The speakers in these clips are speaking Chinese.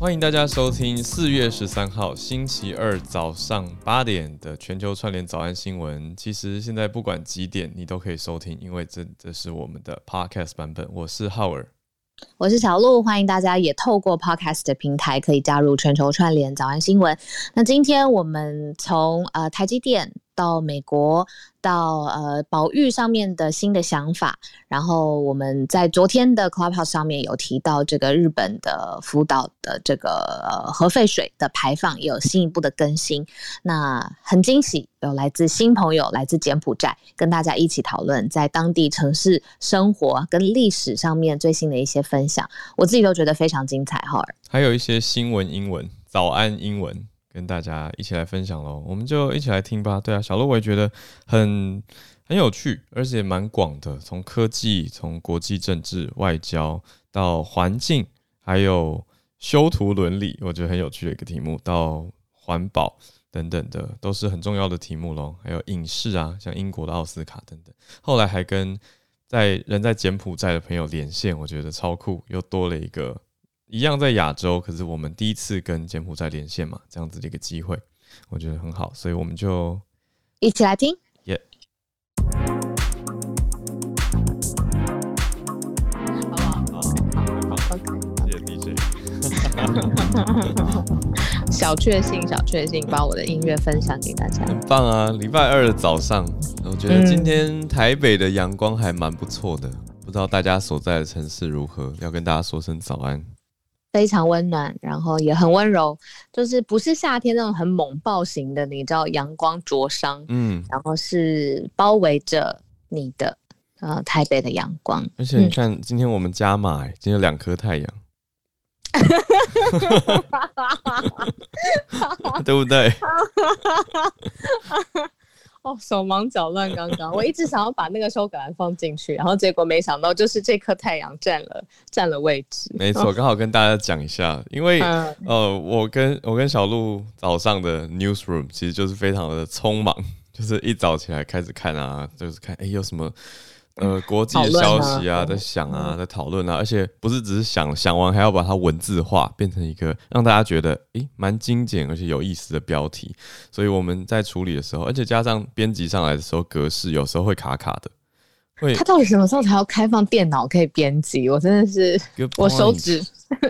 欢迎大家收听四月十三号星期二早上八点的全球串联早安新闻。其实现在不管几点，你都可以收听，因为这这是我们的 podcast 版本。我是浩尔，我是小鹿，欢迎大家也透过 podcast 的平台可以加入全球串联早安新闻。那今天我们从呃台积电。到美国，到呃保育上面的新的想法，然后我们在昨天的 Clubhouse 上面有提到这个日本的福岛的这个核废水的排放也有进一步的更新，那很惊喜，有来自新朋友，来自柬埔寨，跟大家一起讨论在当地城市生活跟历史上面最新的一些分享，我自己都觉得非常精彩哈。还有一些新闻英文，早安英文。跟大家一起来分享喽，我们就一起来听吧。对啊，小鹿我也觉得很很有趣，而且蛮广的，从科技、从国际政治、外交到环境，还有修图伦理，我觉得很有趣的一个题目，到环保等等的，都是很重要的题目喽。还有影视啊，像英国的奥斯卡等等。后来还跟在人在柬埔寨的朋友连线，我觉得超酷，又多了一个。一样在亚洲，可是我们第一次跟柬埔寨连线嘛，这样子的一个机会，我觉得很好，所以我们就一起来听。耶！好不好？好，好，好，谢谢 DJ。小确幸，小确幸，把我的音乐分享给大家。很棒啊！礼拜二的早上，我觉得今天台北的阳光还蛮不错的，嗯，不知道大家所在的城市如何？要跟大家说声早安。非常温暖，然后也很温柔，就是不是夏天那种很猛暴型的，你知道阳光灼伤，嗯，然后是包围着你的，呃，台北的阳光。而且你看，今天我们加码，今天有两颗太阳，对不对？哦，手忙脚乱，刚刚我一直想要把那个修格兰放进去，然后结果没想到就是这颗太阳占了占了位置。没错，刚好跟大家讲一下，因为、嗯、呃，我跟我跟小鹿早上的 newsroom 其实就是非常的匆忙，就是一早起来开始看啊，就是看哎有什么。呃，国际消息啊，在想啊，在讨论啊，而且不是只是想想完，还要把它文字化，变成一个让大家觉得诶蛮精简而且有意思的标题。所以我们在处理的时候，而且加上编辑上来的时候，格式有时候会卡卡的。会，他到底什么时候才要开放电脑可以编辑？我真的是，我手指。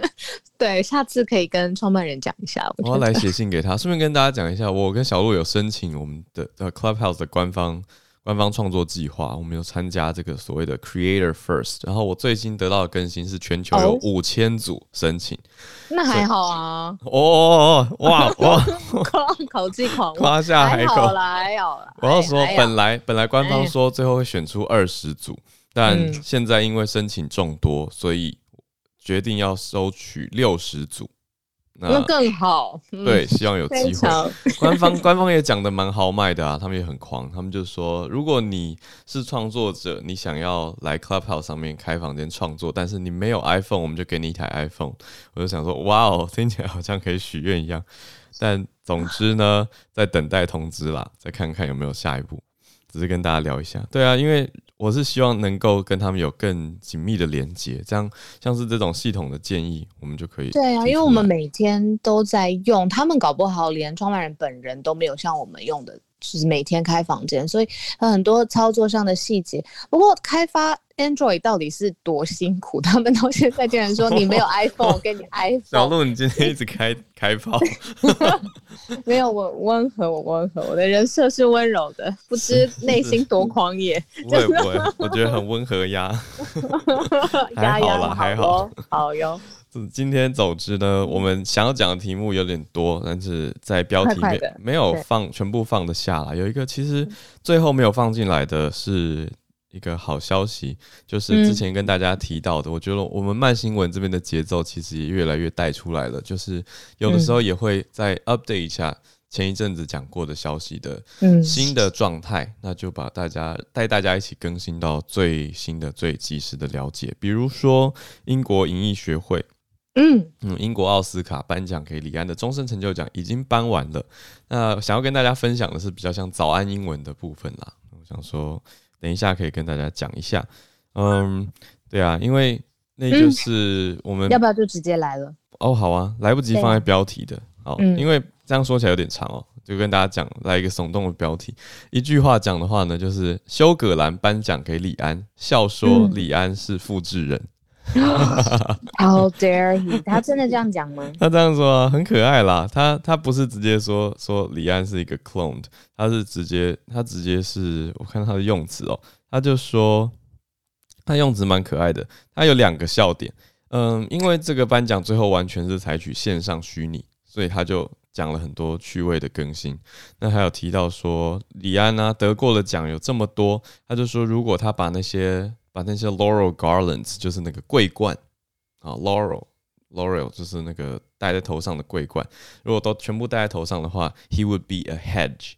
对，下次可以跟创办人讲一下。我，我要来写信给他，顺便跟大家讲一下，我跟小鹿有申请我们的呃 Clubhouse 的官方。官方创作计划，我们有参加这个所谓的 Creator First，然后我最新得到的更新是全球有五千组申请，哦，那还好啊。哦，哇哇，口气狂，夸下海口，还来好了。我要说，本来本来官方说最后会选出二十组，但现在因为申请众多，所以决定要收取六十组。那，更好，对，希望有机会。官方官方也讲的蛮豪迈的啊，他们也很狂，他们就说，如果你是创作者，你想要来 Clubhouse 上面开房间创作，但是你没有 iPhone，我们就给你一台 iPhone。我就想说，哇哦，听起来好像可以许愿一样。但总之呢，在等待通知啦，再看看有没有下一步。只是跟大家聊一下，对啊，因为。我是希望能够跟他们有更紧密的连接，这样像是这种系统的建议，我们就可以。对啊，因为我们每天都在用，他们搞不好连创办人本人都没有像我们用的，就是每天开房间，所以很多操作上的细节。不过开发。Android 到底是多辛苦？他们到现在竟然说你没有 iPhone，我给你 iPhone。小鹿，你今天一直开开炮？没有，我温和，我温和，我的人设是温柔的，不知内心多狂野。不会不会，我觉得很温和呀。还好啦，还好。好哟。今天总之呢，我们想要讲的题目有点多，但是在标题里面没有放全部放得下来。有一个其实最后没有放进来的是。一个好消息，就是之前跟大家提到的，嗯、我觉得我们慢新闻这边的节奏其实也越来越带出来了，就是有的时候也会再 update 一下前一阵子讲过的消息的新的状态，嗯、那就把大家带大家一起更新到最新的、最及时的了解。比如说英国影艺学会，嗯嗯，英国奥斯卡颁奖给李安的终身成就奖已经颁完了，那想要跟大家分享的是比较像早安英文的部分啦，我想说。等一下可以跟大家讲一下，嗯，对啊，因为那就是我们、嗯、要不要就直接来了？哦，好啊，来不及放在标题的，好，嗯、因为这样说起来有点长哦，就跟大家讲来一个耸动的标题，一句话讲的话呢，就是休葛兰颁奖给李安，笑说李安是复制人。嗯、How dare he？他真的这样讲吗？他这样说啊，很可爱啦。他他不是直接说说李安是一个 cloned，他是直接他直接是我看他的用词哦，他就说他用词蛮可爱的，他有两个笑点。嗯，因为这个颁奖最后完全是采取线上虚拟，所以他就讲了很多趣味的更新。那还有提到说，李安呢、啊、得过的奖有这么多，他就说如果他把那些把那些 laurel garlands，就是那个桂冠啊，laurel laurel 就是那个戴在头上的桂冠，如果都全部戴在头上的话，he would be a hedge。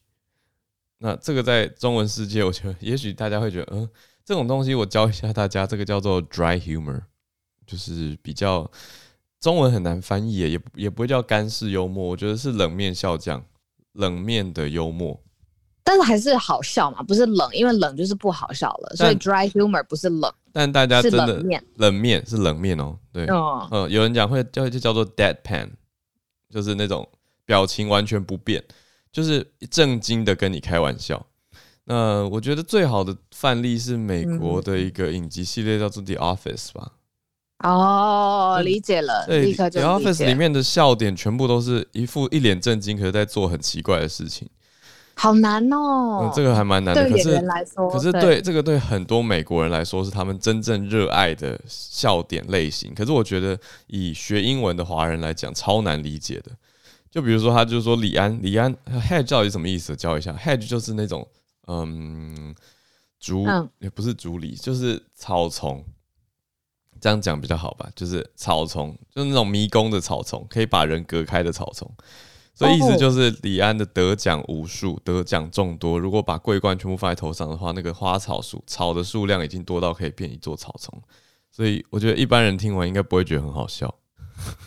那这个在中文世界，我觉得也许大家会觉得，嗯，这种东西我教一下大家，这个叫做 dry humor。就是比较中文很难翻译，也也不会叫干式幽默，我觉得是冷面笑匠，冷面的幽默，但是还是好笑嘛，不是冷，因为冷就是不好笑了，所以 dry humor 不是冷，但大家真的冷面，冷面是冷面哦，对，嗯，嗯，有人讲会叫就叫做 deadpan，就是那种表情完全不变，就是正经的跟你开玩笑。那我觉得最好的范例是美国的一个影集系列叫做 The Office 吧。哦，理解了，对立刻就。The Office 里面的笑点全部都是一副一脸正经，可是在做很奇怪的事情，好难哦。嗯，这个还蛮难的。对演员来说，可是可是对这个对很多美国人来说是他们真正热爱的笑点类型。可是我觉得以学英文的华人来讲，超难理解的。就比如说，他就是说李安，李安 hedge 到底什么意思？教一下，hedge 就是那种嗯竹，也不是竹篱，就是草丛。这样讲比较好吧，就是草丛，就是那种迷宫的草丛，可以把人隔开的草丛。所以意思就是李安的得奖无数，得奖众多。如果把桂冠全部放在头上的话，那个花草树草的数量已经多到可以变一座草丛。所以我觉得一般人听完应该不会觉得很好笑，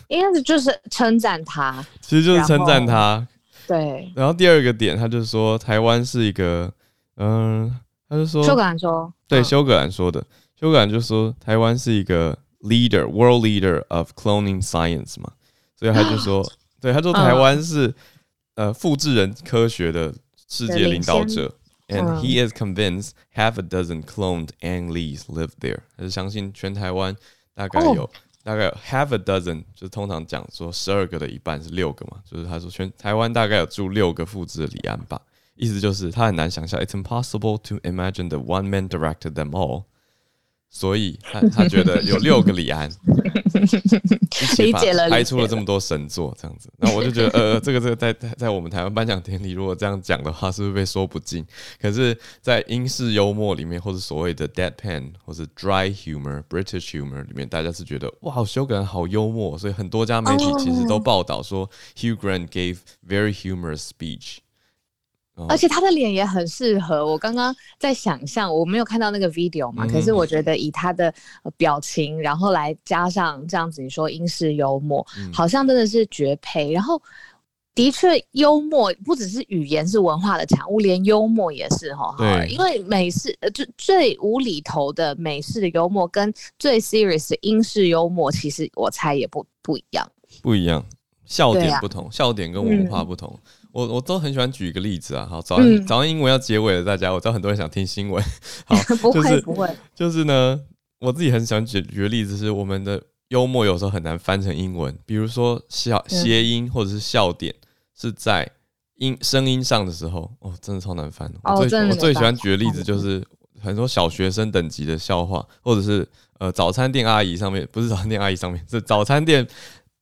应该是就是称赞他，其实就是称赞他。对。然后第二个点，他就说台湾是一个，嗯，他就说修格兰说，对，修格兰说的。修格兰就说台湾是一个 leader，world leader of cloning science 嘛，所以他就说，对，他说台湾是呃复制人科学的世界领导者，and he is convinced half a dozen cloned Ang Lees live there，他是相信全台湾大概有大概有 half a dozen，就是通常讲说十二个的一半是六个嘛，就是他说全台湾大概有住六个复制的李安吧，意思就是他很难想象，it's impossible to imagine the one man directed them all。所以他他觉得有六个李安，理解了，拍出了这么多神作，这样子，那我就觉得，呃，这个这个在在我们台湾颁奖典礼，如果这样讲的话，是不是被说不尽？可是，在英式幽默里面，或者所谓的 deadpan 或是 dry humor、British humor 里面，大家是觉得哇，休葛兰好幽默，所以很多家媒体其实都报道说，Hugh Grant gave very humorous speech。而且他的脸也很适合我。刚刚在想象，我没有看到那个 video 嘛，可是我觉得以他的表情，然后来加上这样子，你说英式幽默，好像真的是绝配。然后的确，幽默不只是语言是文化的产物，连幽默也是哈。对，因为美式呃，就最无厘头的美式的幽默，跟最 serious 的英式幽默，其实我猜也不不一样。不一样，笑点不同，笑点跟文化不同。我我都很喜欢举一个例子啊，好，早安早上英文要结尾了，大家，我知道很多人想听新闻，好，不会不会，就是呢，我自己很喜欢举举个例子，是我们的幽默有时候很难翻成英文，比如说笑谐音或者是笑点是在音声音上的时候，哦，真的超难翻。哦我最我最喜欢举的例子就是很多小学生等级的笑话，或者是呃早餐店阿姨上面，不是早餐店阿姨上面，是早餐店。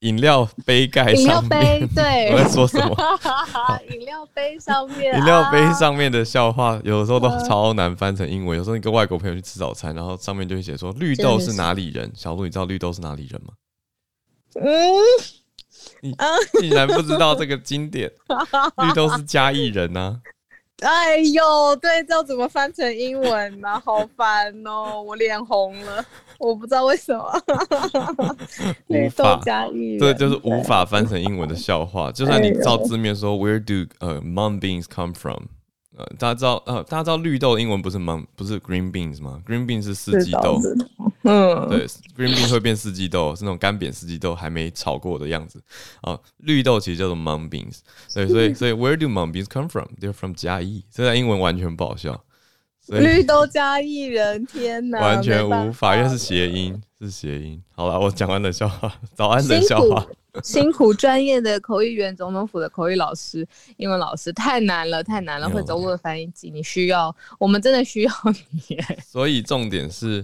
饮料杯盖上面，对，我在说什么？饮料杯上面，饮料杯上面的笑话，有的时候都超难翻成英文。有时候你跟外国朋友去吃早餐，然后上面就会写说绿豆是哪里人？小鹿，你知道绿豆是哪里人吗？嗯，你竟然不知道这个经典？绿豆是嘉义人呐。哎呦，对，这怎么翻成英文呢？好烦哦，我脸红了，我不知道为什么。无法加一，对就是无法翻成英文的笑话。就算你照字面说，Where do 呃 mung beans come from？呃大家知道呃，大家知道绿豆英文不是 mung，不是 green beans 吗？Green beans 是四季豆。嗯，对，green bean 会变四季豆，是那种干煸四季豆还没炒过的样子。啊，绿豆其实叫做 mung beans。对，所以所以 where do mung beans come from？They're from 嘉义。这段英文完全不好笑。绿豆加一人，天哪，完全无法，因为是谐音，是谐音。好了，我讲完了笑话，早安的笑话。辛苦专业的口译员，总统府的口译老师，英文老师太难了，太难了。会走路的翻译机，你需要，我们真的需要你。所以重点是，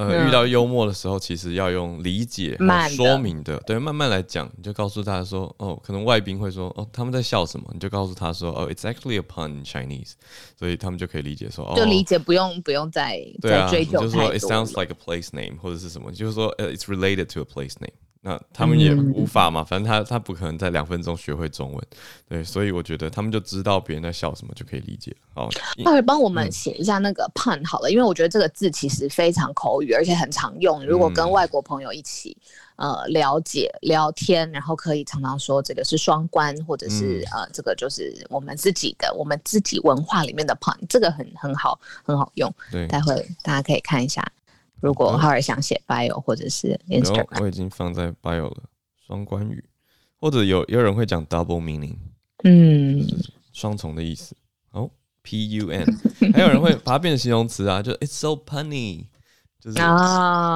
呃，遇到幽默的时候，其实要用理解、说明的，对，慢慢来讲。你就告诉他说，哦，可能外宾会说，哦，他们在笑什么？你就告诉他说，哦，it's actually a pun in Chinese，所以他们就可以理解说，哦，就理解，不用不用再再追究。就是说，it sounds like a place name，或者是什么，就是说，呃，it's related to a place name。那他们也无法嘛，反正他他不可能在两分钟学会中文，对，所以我觉得他们就知道别人在笑什么就可以理解。好，待会帮我们写一下那个 pun 好了，因为我觉得这个字其实非常口语，而且很常用。如果跟外国朋友一起呃了解聊天，然后可以常常说这个是双关，或者是呃这个就是我们自己的我们自己文化里面的 pun，这个很很好很好用。对，待会大家可以看一下。如果浩尔想写 bio 或者是 Instagram，我已经放在 bio 了。双关语，或者有有人会讲 double meaning，嗯，双重的意思。哦，P U N，还有人会把它变成形容词啊，就 It's so punny，就是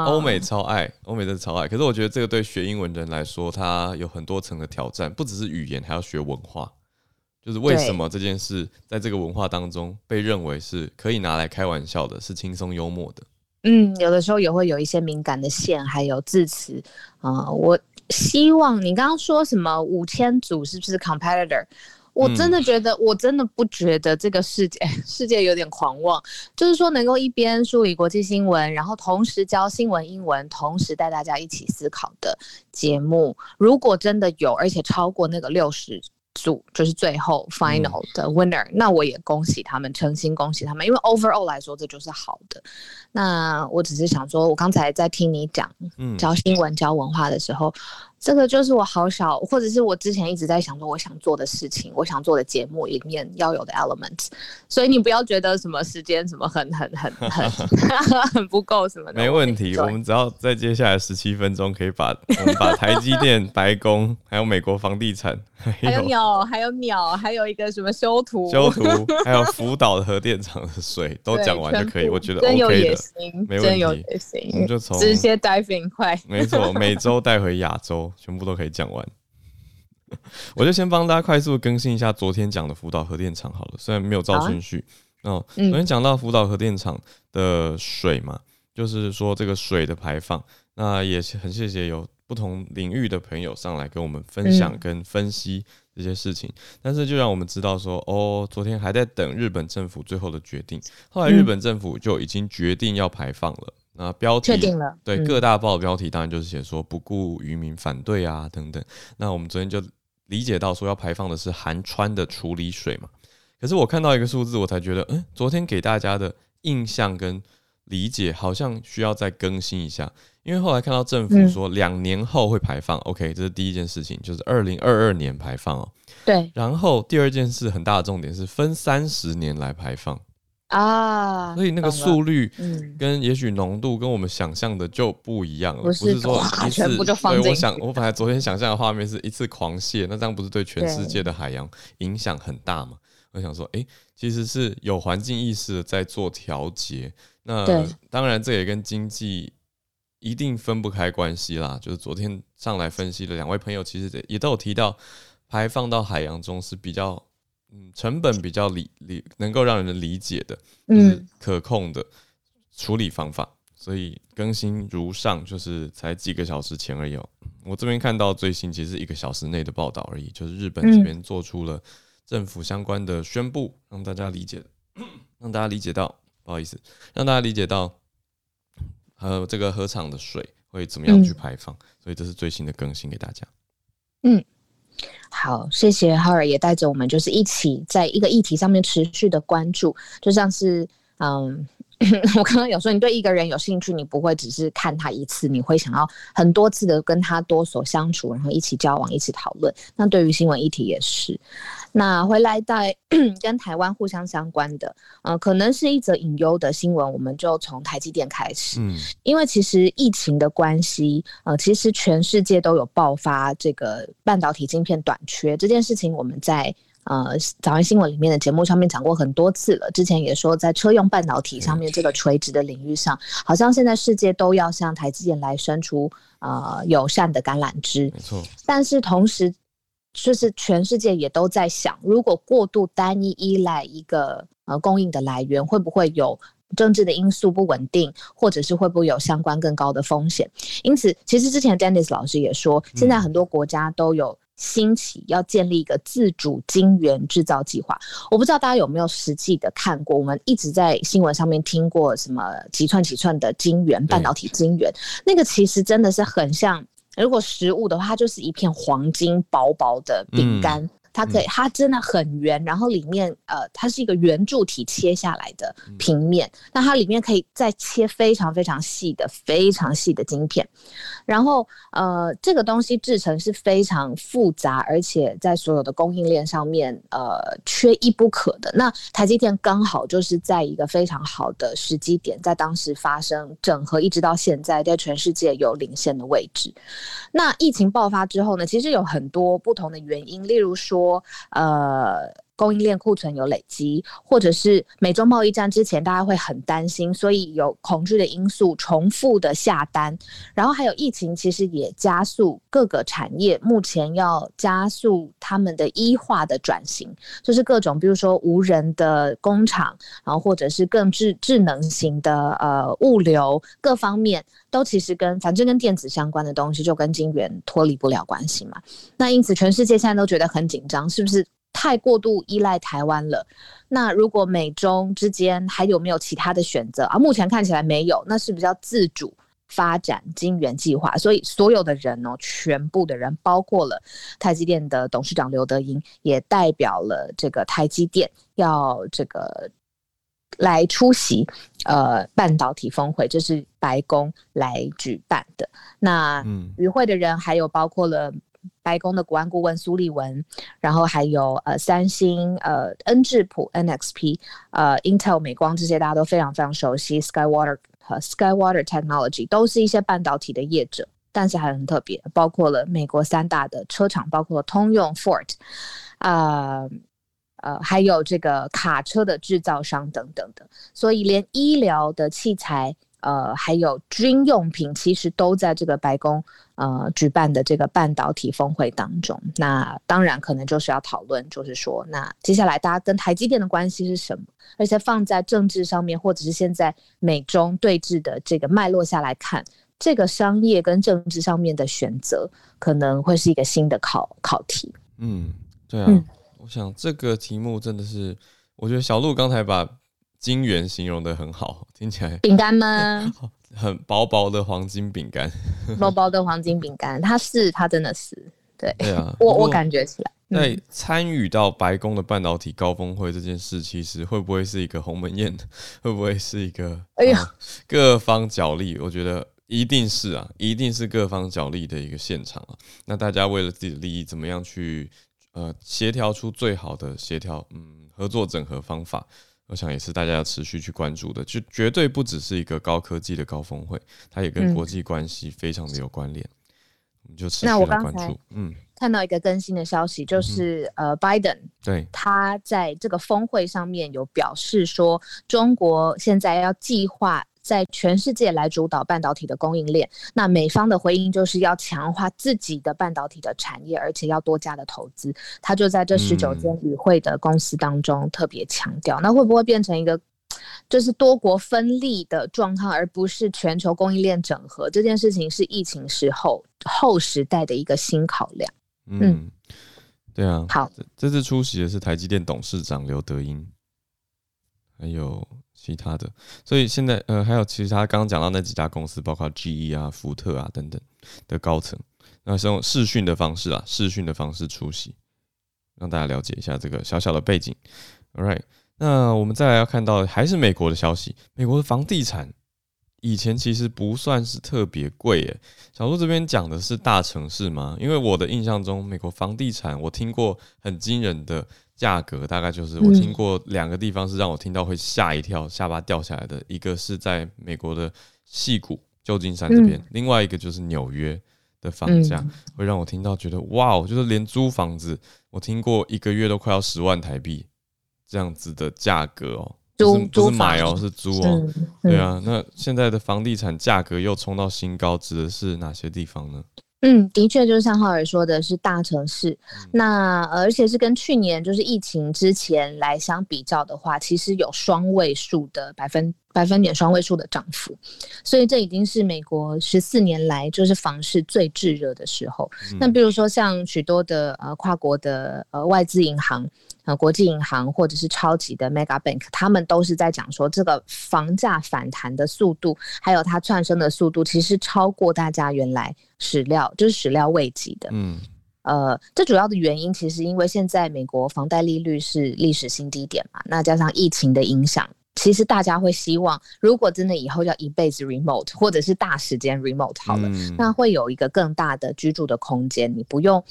欧美超爱，欧美真的超爱。可是我觉得这个对学英文的人来说，它有很多层的挑战，不只是语言，还要学文化。就是为什么这件事在这个文化当中被认为是可以拿来开玩笑的，是轻松幽默的。嗯，有的时候也会有一些敏感的线，还有字词啊、呃。我希望你刚刚说什么五千组是不是 competitor？我真的觉得，嗯、我真的不觉得这个世界 世界有点狂妄，就是说能够一边梳理国际新闻，然后同时教新闻英文，同时带大家一起思考的节目，如果真的有，而且超过那个六十。组就是最后 final 的 winner，、嗯、那我也恭喜他们，诚心恭喜他们，因为 overall 来说这就是好的。那我只是想说，我刚才在听你讲教新闻、教文化的时候。这个就是我好小，或者是我之前一直在想说，我想做的事情，我想做的节目里面要有的 elements。所以你不要觉得什么时间什么很很很很 很不够什么的。没问题，我们只要在接下来十七分钟可以把我们把台积电、白宫，还有美国房地产，还有鸟，还有鸟，还有一个什么修图，修图，还有福岛的核电厂的水都讲完就可以。我觉得 OK 的，真有野心，没问题，真有野心。我们就从直接 dive in 快，没错，美洲带回亚洲。全部都可以讲完，我就先帮大家快速更新一下昨天讲的福岛核电厂好了，虽然没有照顺序。哦。昨天讲到福岛核电厂的水嘛，就是说这个水的排放，那也很谢谢有不同领域的朋友上来跟我们分享跟分析这些事情，但是就让我们知道说，哦，昨天还在等日本政府最后的决定，后来日本政府就已经决定要排放了。那标题定了对各大报的标题当然就是写说不顾渔民反对啊等等。那我们昨天就理解到说要排放的是寒川的处理水嘛。可是我看到一个数字，我才觉得，嗯，昨天给大家的印象跟理解好像需要再更新一下。因为后来看到政府说两年后会排放，OK，这是第一件事情，就是二零二二年排放哦。对。然后第二件事很大的重点是分三十年来排放。啊，所以那个速率，跟也许浓度跟我们想象的就不一样了。不是说一次，对，我想我本来昨天想象的画面是一次狂泻，那这样不是对全世界的海洋影响很大吗？我想说，哎，其实是有环境意识的在做调节。那当然，这也跟经济一定分不开关系啦。就是昨天上来分析的两位朋友，其实也都有提到，排放到海洋中是比较。嗯，成本比较理理能够让人理解的，嗯，可控的处理方法，所以更新如上，就是才几个小时前而已哦。我这边看到最新，其实一个小时内的报道而已，就是日本这边做出了政府相关的宣布，让大家理解，让大家理解到，不好意思，让大家理解到，呃，这个河场的水会怎么样去排放，所以这是最新的更新给大家。嗯。好，谢谢哈尔也带着我们，就是一起在一个议题上面持续的关注，就像是嗯，我刚刚有说，你对一个人有兴趣，你不会只是看他一次，你会想要很多次的跟他多所相处，然后一起交往，一起讨论。那对于新闻议题也是。那回来在 跟台湾互相相关的，呃，可能是一则隐忧的新闻，我们就从台积电开始。嗯，因为其实疫情的关系，呃，其实全世界都有爆发这个半导体晶片短缺这件事情，我们在。呃，早安新闻里面的节目上面讲过很多次了。之前也说，在车用半导体上面这个垂直的领域上，好像现在世界都要向台积电来伸出呃友善的橄榄枝。没错。但是同时，就是全世界也都在想，如果过度单一依赖一个呃供应的来源，会不会有政治的因素不稳定，或者是会不会有相关更高的风险？因此，其实之前 Dennis 老师也说，现在很多国家都有。兴起要建立一个自主晶圆制造计划，我不知道大家有没有实际的看过。我们一直在新闻上面听过什么几串几串的晶圆，半导体晶圆，那个其实真的是很像，如果食物的话，它就是一片黄金薄薄的饼干。嗯它可以，它真的很圆，然后里面呃，它是一个圆柱体切下来的平面，那它里面可以再切非常非常细的、非常细的晶片，然后呃，这个东西制成是非常复杂，而且在所有的供应链上面呃，缺一不可的。那台积电刚好就是在一个非常好的时机点，在当时发生整合，一直到现在，在全世界有领先的位置。那疫情爆发之后呢，其实有很多不同的原因，例如说。呃。供应链库存有累积，或者是美中贸易战之前，大家会很担心，所以有恐惧的因素重复的下单，然后还有疫情，其实也加速各个产业目前要加速他们的医化的转型，就是各种比如说无人的工厂，然后或者是更智智能型的呃物流各方面，都其实跟反正跟电子相关的东西，就跟晶圆脱离不了关系嘛。那因此全世界现在都觉得很紧张，是不是？太过度依赖台湾了，那如果美中之间还有没有其他的选择啊？目前看起来没有，那是不是要自主发展晶圆计划？所以所有的人哦，全部的人，包括了台积电的董事长刘德英，也代表了这个台积电要这个来出席呃半导体峰会，这是白宫来举办的。那与会的人还有包括了。白宫的国安顾问苏利文，然后还有呃三星、呃恩智浦、NXP、呃 Intel、美光这些大家都非常非常熟悉，Skywater 和 Skywater Technology 都是一些半导体的业者，但是还很特别，包括了美国三大的车厂，包括了通用 Ford，呃呃还有这个卡车的制造商等等的，所以连医疗的器材。呃，还有军用品，其实都在这个白宫呃举办的这个半导体峰会当中。那当然可能就是要讨论，就是说，那接下来大家跟台积电的关系是什么？而且放在政治上面，或者是现在美中对峙的这个脉络下来看，这个商业跟政治上面的选择，可能会是一个新的考考题。嗯，对啊，嗯、我想这个题目真的是，我觉得小鹿刚才把。晶圆形容的很好，听起来饼干吗？很薄薄的黄金饼干，薄薄的黄金饼干，它是它真的是对。对啊，我我感觉起来，那参与到白宫的半导体高峰会这件事，其实会不会是一个鸿门宴？会不会是一个哎呀、呃、各方角力？我觉得一定是啊，一定是各方角力的一个现场啊。那大家为了自己的利益，怎么样去呃协调出最好的协调嗯合作整合方法？我想也是大家要持续去关注的，就绝对不只是一个高科技的高峰会，它也跟国际关系非常的有关联。嗯、我们就持续来关注。嗯，看到一个更新的消息，就是、嗯、呃，拜登对他在这个峰会上面有表示说，中国现在要计划。在全世界来主导半导体的供应链，那美方的回应就是要强化自己的半导体的产业，而且要多加的投资。他就在这十九间与会的公司当中特别强调，那会不会变成一个就是多国分立的状况，而不是全球供应链整合？这件事情是疫情时候后时代的一个新考量。嗯，嗯对啊。好，这次出席的是台积电董事长刘德英，还有。其他的，所以现在呃还有其他刚刚讲到那几家公司，包括 GE 啊、福特啊等等的高层，那是用视讯的方式啊，视讯的方式出席，让大家了解一下这个小小的背景。All right，那我们再来要看到还是美国的消息，美国的房地产以前其实不算是特别贵耶。小鹿这边讲的是大城市吗？因为我的印象中，美国房地产我听过很惊人的价格，大概就是我听过两个地方是让我听到会吓一跳、下巴掉下来的，一个是在美国的戏谷旧金山这边，另外一个就是纽约的房价会让我听到觉得哇，哦，就是连租房子我听过一个月都快要十万台币。这样子的价格哦，租不是买哦，是租哦。对啊，那现在的房地产价格又冲到新高，指的是哪些地方呢？嗯，的确就是像浩尔说的，是大城市。嗯、那而且是跟去年就是疫情之前来相比较的话，其实有双位数的百分百分点双位数的涨幅，所以这已经是美国十四年来就是房市最炙热的时候。嗯、那比如说像许多的呃跨国的呃外资银行。呃，国际银行或者是超级的 Mega Bank，他们都是在讲说，这个房价反弹的速度，还有它窜升的速度，其实超过大家原来始料，就是始料未及的。嗯，呃，这主要的原因其实因为现在美国房贷利率是历史新低点嘛，那加上疫情的影响，其实大家会希望，如果真的以后要一辈子 remote 或者是大时间 remote 好了，嗯、那会有一个更大的居住的空间，你不用。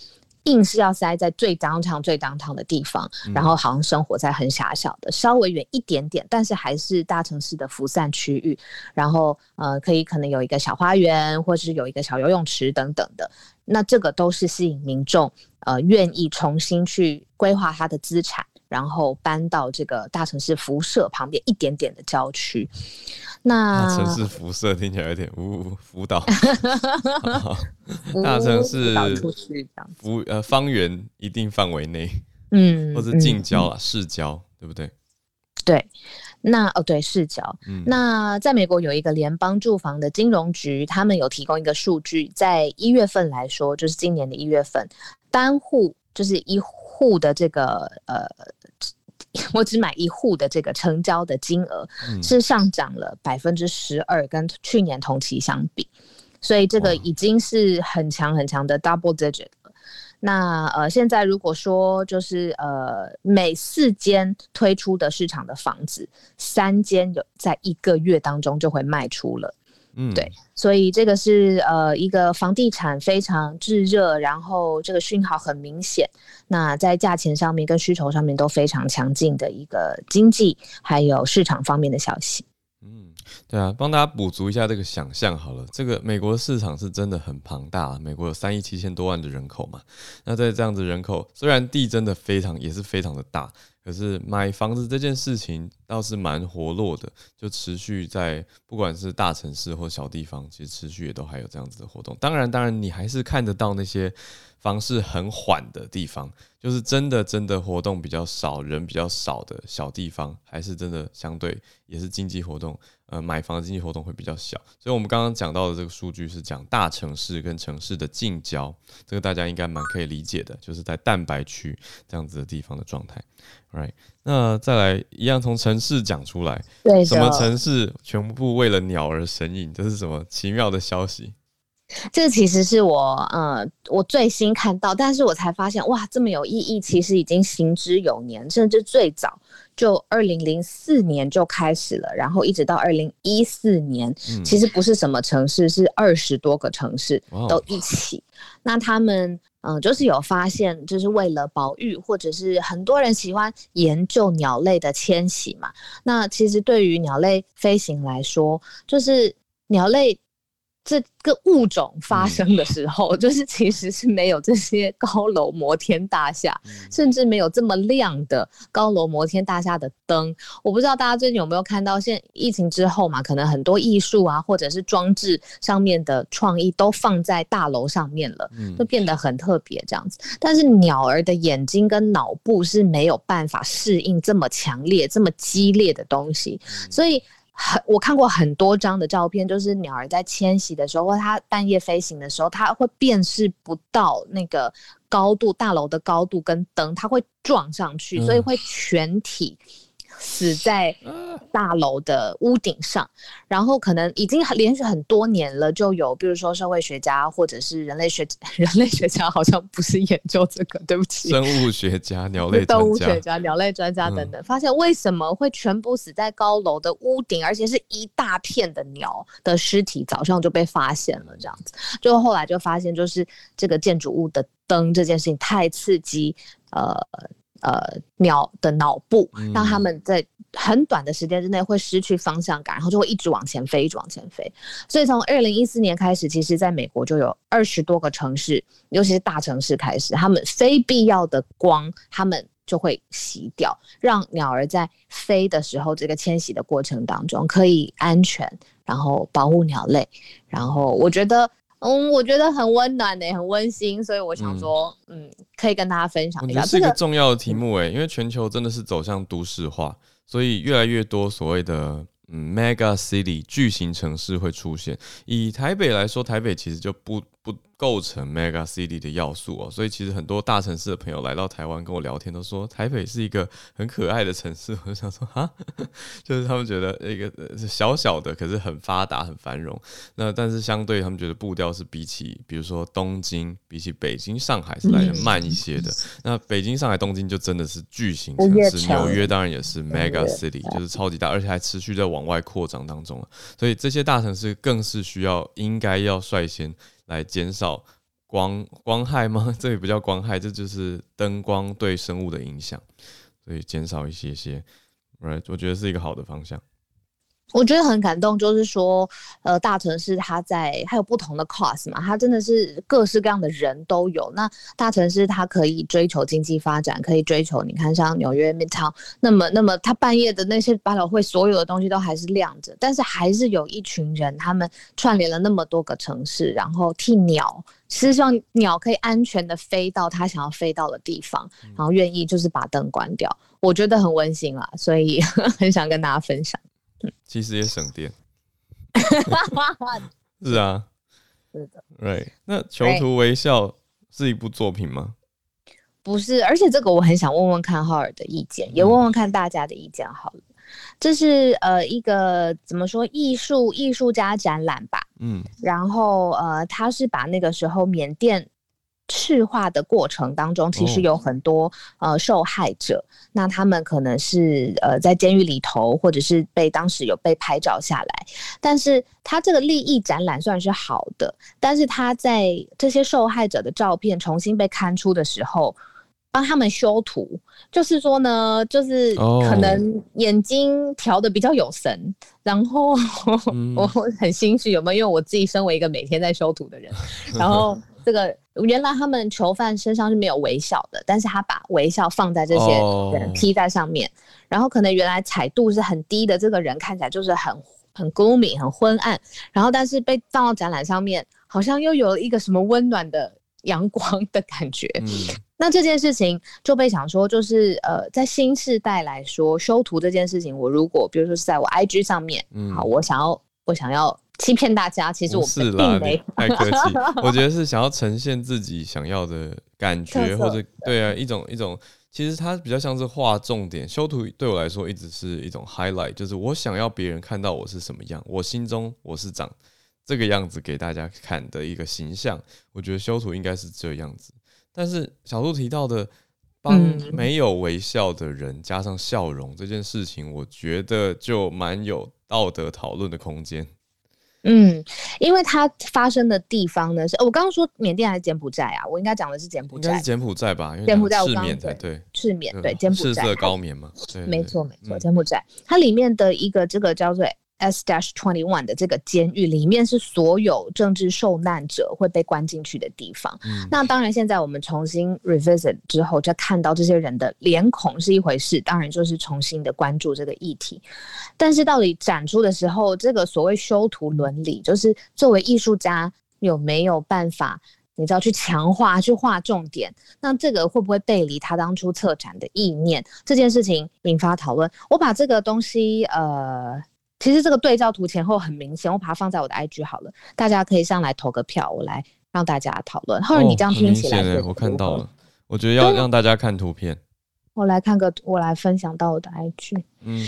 硬是要塞在最 downtown 最 downtown 的地方，然后好像生活在很狭小的，稍微远一点点，但是还是大城市的辐散区域。然后呃，可以可能有一个小花园，或是有一个小游泳池等等的。那这个都是吸引民众呃愿意重新去规划他的资产，然后搬到这个大城市辐射旁边一点点的郊区。那大城市辐射听起来有点呜呜，辅导。大城市辅呃方圆一定范围内，嗯，或者近郊啊市郊，对不对？对，那哦对市郊。嗯，那在美国有一个联邦住房的金融局，他们有提供一个数据，在一月份来说，就是今年的一月份，单户就是一户的这个呃。我只买一户的这个成交的金额是上涨了百分之十二，跟去年同期相比，所以这个已经是很强很强的 double digit 了。那呃，现在如果说就是呃，每四间推出的市场的房子，三间有在一个月当中就会卖出了。嗯，对，所以这个是呃一个房地产非常炙热，然后这个讯号很明显，那在价钱上面跟需求上面都非常强劲的一个经济还有市场方面的消息。嗯，对啊，帮大家补足一下这个想象好了，这个美国的市场是真的很庞大，美国有三亿七千多万的人口嘛，那在这样子人口，虽然地真的非常也是非常的大。可是买房子这件事情倒是蛮活络的，就持续在不管是大城市或小地方，其实持续也都还有这样子的活动。当然，当然你还是看得到那些房市很缓的地方，就是真的真的活动比较少，人比较少的小地方，还是真的相对也是经济活动。呃，买房的经济活动会比较小，所以我们刚刚讲到的这个数据是讲大城市跟城市的近郊，这个大家应该蛮可以理解的，就是在蛋白区这样子的地方的状态。Right，那再来一样从城市讲出来，对，什么城市全部为了鸟而神隐，这是什么奇妙的消息？这其实是我呃，我最新看到，但是我才发现哇，这么有意义，其实已经行之有年，甚至最早。就二零零四年就开始了，然后一直到二零一四年，嗯、其实不是什么城市，是二十多个城市都一起。哦、那他们嗯、呃，就是有发现，就是为了保育，或者是很多人喜欢研究鸟类的迁徙嘛。那其实对于鸟类飞行来说，就是鸟类。这个物种发生的时候，嗯、就是其实是没有这些高楼摩天大厦，嗯、甚至没有这么亮的高楼摩天大厦的灯。我不知道大家最近有没有看到，现疫情之后嘛，可能很多艺术啊，或者是装置上面的创意都放在大楼上面了，嗯、就变得很特别这样子。但是鸟儿的眼睛跟脑部是没有办法适应这么强烈、这么激烈的东西，嗯、所以。很，我看过很多张的照片，就是鸟儿在迁徙的时候，或它半夜飞行的时候，它会辨识不到那个高度，大楼的高度跟灯，它会撞上去，所以会全体死在大楼的屋顶上，然后可能已经连续很多年了，就有比如说社会学家或者是人类学 人类学家，好像不是研究这个，对不起，生物学家、鸟类 动物学家、鸟类专家等等，嗯、发现为什么会全部死在高楼的屋顶，而且是一大片的鸟的尸体，早上就被发现了，这样子，就后来就发现就是这个建筑物的灯这件事情太刺激，呃。呃，鸟的脑部让他们在很短的时间之内会失去方向感，然后就会一直往前飞，一直往前飞。所以从二零一四年开始，其实在美国就有二十多个城市，尤其是大城市开始，他们非必要的光，他们就会洗掉，让鸟儿在飞的时候，这个迁徙的过程当中可以安全，然后保护鸟类。然后我觉得。嗯，我觉得很温暖呢，很温馨，所以我想说，嗯，嗯，可以跟大家分享一下。这是一个重要的题目诶，因为全球真的是走向都市化，所以越来越多所谓的嗯 mega city 巨型城市会出现。以台北来说，台北其实就不不。构成 mega city 的要素哦，所以其实很多大城市的朋友来到台湾跟我聊天，都说台北是一个很可爱的城市。我就想说啊，就是他们觉得一个小小的，可是很发达、很繁荣。那但是相对他们觉得步调是比起，比如说东京，比起北京、上海是来的慢一些的。那北京、上海、东京就真的是巨型城市，纽约当然也是 mega city，就是超级大，而且还持续在往外扩张当中。所以这些大城市更是需要，应该要率先。来减少光光害吗？这也不叫光害，这就是灯光对生物的影响，所以减少一些些，right，我觉得是一个好的方向。我觉得很感动，就是说，呃，大城市它在还有不同的 class 嘛，它真的是各式各样的人都有。那大城市它可以追求经济发展，可以追求，你看像纽约 Midtown，那么那么它半夜的那些百老汇，所有的东西都还是亮着，但是还是有一群人，他们串联了那么多个城市，然后替鸟，希望鸟可以安全的飞到它想要飞到的地方，然后愿意就是把灯关掉，我觉得很温馨啊，所以 很想跟大家分享。其实也省电，是啊，是的，Right。那《囚徒微笑》是一部作品吗？不是，而且这个我很想问问看浩尔的意见，也问问看大家的意见好了。嗯、这是呃一个怎么说艺术艺术家展览吧？嗯，然后呃他是把那个时候缅甸。赤化的过程当中，其实有很多、哦、呃受害者，那他们可能是呃在监狱里头，或者是被当时有被拍照下来。但是他这个利益展览算是好的，但是他在这些受害者的照片重新被刊出的时候，帮他们修图，就是说呢，就是可能眼睛调的比较有神，哦、然后、嗯、我很心虚，有没有？因为我自己身为一个每天在修图的人，然后。这个原来他们囚犯身上是没有微笑的，但是他把微笑放在这些人披在上面，oh. 然后可能原来彩度是很低的，这个人看起来就是很很 gloomy 很昏暗，然后但是被放到展览上面，好像又有一个什么温暖的阳光的感觉。嗯，那这件事情就被想说，就是呃，在新世代来说，修图这件事情，我如果比如说是在我 IG 上面，嗯，好，我想要我想要。欺骗大家，其实我并没是太客气。我觉得是想要呈现自己想要的感觉，或者对啊，一种一种，其实它比较像是画重点。修图对我来说一直是一种 highlight，就是我想要别人看到我是什么样，我心中我是长这个样子给大家看的一个形象。我觉得修图应该是这样子。但是小鹿提到的帮没有微笑的人加上笑容这件事情，我觉得就蛮有道德讨论的空间。嗯，因为它发生的地方呢，是我刚刚说缅甸还是柬埔寨啊？我应该讲的是柬埔寨，应该是柬埔寨吧？柬埔寨我刚刚对对赤缅对柬埔寨赤色高棉嘛？没错没错，柬埔寨它里面的一个这个叫做。S dash twenty one 的这个监狱里面是所有政治受难者会被关进去的地方。嗯、那当然，现在我们重新 revisit 之后，就看到这些人的脸孔是一回事，当然就是重新的关注这个议题。但是到底展出的时候，这个所谓修图伦理，就是作为艺术家有没有办法，你知道去强化、去画重点？那这个会不会背离他当初策展的意念？这件事情引发讨论。我把这个东西呃。其实这个对照图前后很明显，我把它放在我的 IG 好了，大家可以上来投个票，我来让大家讨论。后来你这样听起来，哦，我看到了，我觉得要让大家看图片。我来看个，我来分享到我的 IG。嗯，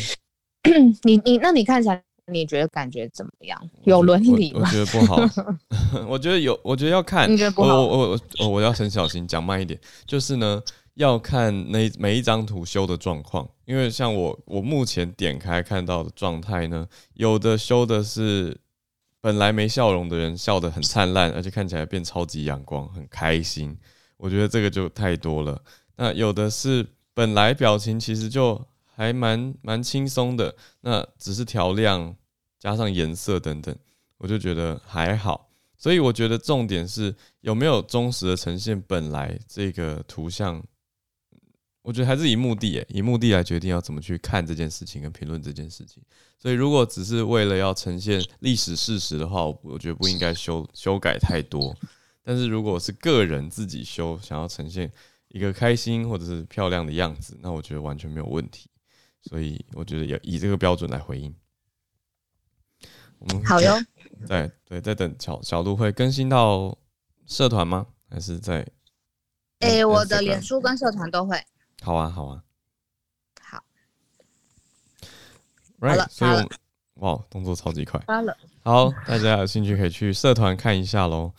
你你那你看起来，你觉得感觉怎么样？有伦理吗？我觉得不好。我觉得有，我觉得要看。你觉得不好？我我我我要很小心，讲慢一点。就是呢，要看那每一张图修的状况，因为像我我目前点开看到的状态呢，有的修的是本来没笑容的人笑得很灿烂，而且看起来变超级阳光，很开心。我觉得这个就太多了。那有的是。本来表情其实就还蛮蛮轻松的，那只是调亮加上颜色等等，我就觉得还好。所以我觉得重点是有没有忠实的呈现本来这个图像。我觉得还是以目的诶，以目的来决定要怎么去看这件事情跟评论这件事情。所以如果只是为了要呈现历史事实的话，我觉得不应该修修改太多。但是如果是个人自己修，想要呈现。一个开心或者是漂亮的样子，那我觉得完全没有问题，所以我觉得要以这个标准来回应。我们好哟，对对，在等小小路会更新到社团吗？还是在？诶、欸，我的脸书跟社团都会。好啊，好啊，好。Right, 所以我们哇，动作超级快。好了，好，大家有兴趣可以去社团看一下喽。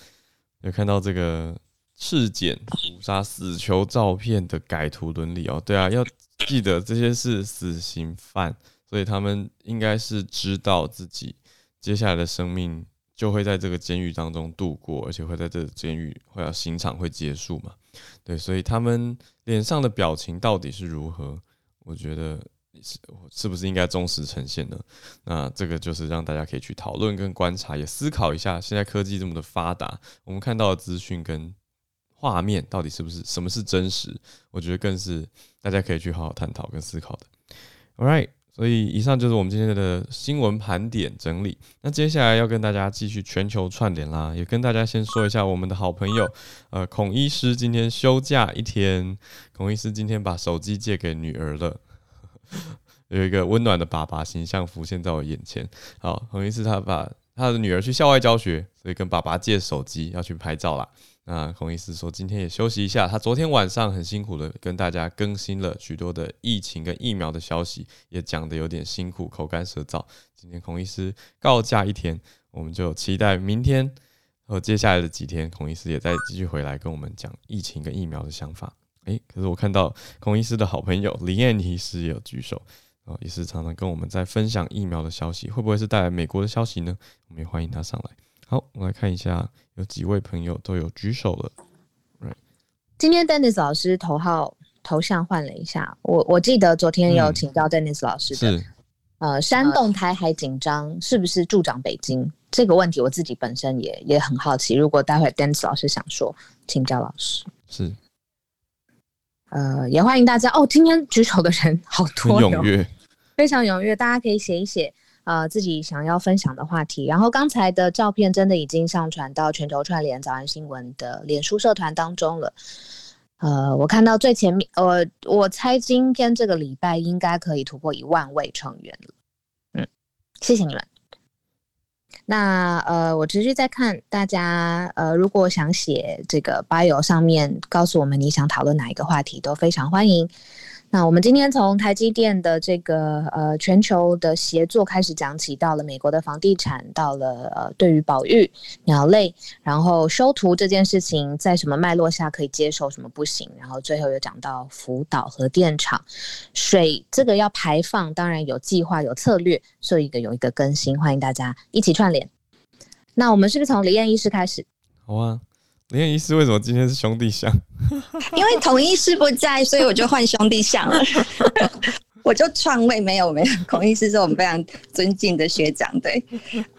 有看到这个。赤检屠杀死囚照片的改图伦理哦，对啊，要记得这些是死刑犯，所以他们应该是知道自己接下来的生命就会在这个监狱当中度过，而且会在这个监狱会要刑场会结束嘛，对，所以他们脸上的表情到底是如何？我觉得是是不是应该忠实呈现呢？那这个就是让大家可以去讨论跟观察，也思考一下，现在科技这么的发达，我们看到的资讯跟画面到底是不是什么是真实？我觉得更是大家可以去好好探讨跟思考的。All right，所以以上就是我们今天的新闻盘点整理。那接下来要跟大家继续全球串联啦，也跟大家先说一下我们的好朋友，呃，孔医师今天休假一天。孔医师今天把手机借给女儿了，有一个温暖的爸爸形象浮现在我眼前。好，孔医师他把他的女儿去校外教学，所以跟爸爸借手机要去拍照啦。那孔医师说，今天也休息一下。他昨天晚上很辛苦的跟大家更新了许多的疫情跟疫苗的消息，也讲得有点辛苦，口干舌燥。今天孔医师告假一天，我们就期待明天和接下来的几天，孔医师也再继续回来跟我们讲疫情跟疫苗的想法。诶、可是我看到孔医师的好朋友林燕医师也有举手，哦，也是常常跟我们在分享疫苗的消息，会不会是带来美国的消息呢？我们也欢迎他上来。好，我们来看一下，有几位朋友都有举手了。Right. 今天 Dennis 老师头号头像换了一下，我我记得昨天有请教 Dennis 老师的，嗯、呃，山洞台海紧张是不是助长北京这个问题？我自己本身也也很好奇。如果待会 Dennis 老师想说，请教老师。是，呃，也欢迎大家哦。今天举手的人好多，踊跃，非常踊跃，大家可以写一写。呃，自己想要分享的话题，然后刚才的照片真的已经上传到全球串联早安新闻的脸书社团当中了。呃，我看到最前面，呃，我猜今天这个礼拜应该可以突破一万位成员。嗯，谢谢你们。那呃，我持续在看大家，呃，如果想写这个 bio 上面告诉我们你想讨论哪一个话题，都非常欢迎。那我们今天从台积电的这个呃全球的协作开始讲起，到了美国的房地产，到了呃对于保育鸟类，然后修图这件事情在什么脉络下可以接受，什么不行，然后最后又讲到福岛核电厂水这个要排放，当然有计划有策略，所以一个有一个更新，欢迎大家一起串联。那我们是不是从李燕医师开始？好啊。林燕医师为什么今天是兄弟相？因为孔医师不在，所以我就换兄弟相了。我就篡位，没有没有。孔医师是我们非常尊敬的学长，对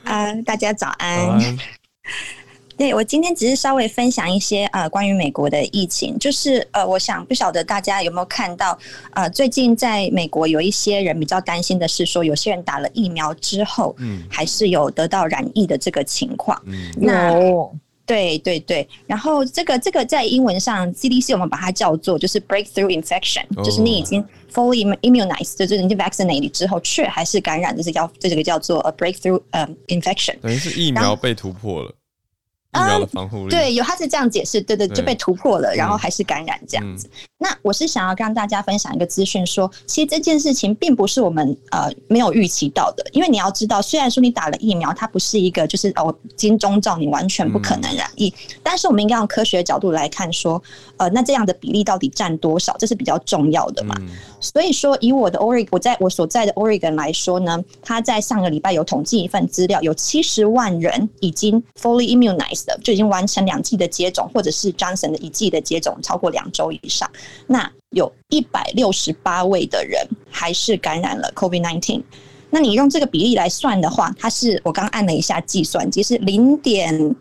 啊、呃，大家早安。早安 对，我今天只是稍微分享一些呃关于美国的疫情，就是呃，我想不晓得大家有没有看到呃，最近在美国有一些人比较担心的是说，有些人打了疫苗之后，嗯，还是有得到染疫的这个情况，嗯，那。对对对，然后这个这个在英文上 CDC 我们把它叫做就是 breakthrough infection，、oh. 就是你已经 fully immunized，就是已经 vaccinated 之后却还是感染，就是叫这个叫做 a breakthrough 呃 infection，等于是疫苗被突破了，疫苗的防护力。对，有他是这样解释，对对，对，就被突破了，然后还是感染这样子。嗯、那我是想要跟大家分享一个资讯，说其实这件事情并不是我们呃没有预期到的，因为你要知道，虽然说你打了疫苗，它不是一个就是哦金钟罩你完全不可能染疫，嗯、但是我们应该用科学的角度来看，说呃那这样的比例到底占多少，这是比较重要的嘛。嗯、所以说以我的 Oregon，我在我所在的 Oregon 来说呢，他在上个礼拜有统计一份资料，有七十万人已经 fully immunized 就已经完成两剂的接种，或者是 Johnson 的一剂的接种超过两周以上。那有一百六十八位的人还是感染了 COVID-19，那你用这个比例来算的话，它是我刚按了一下计算机是零点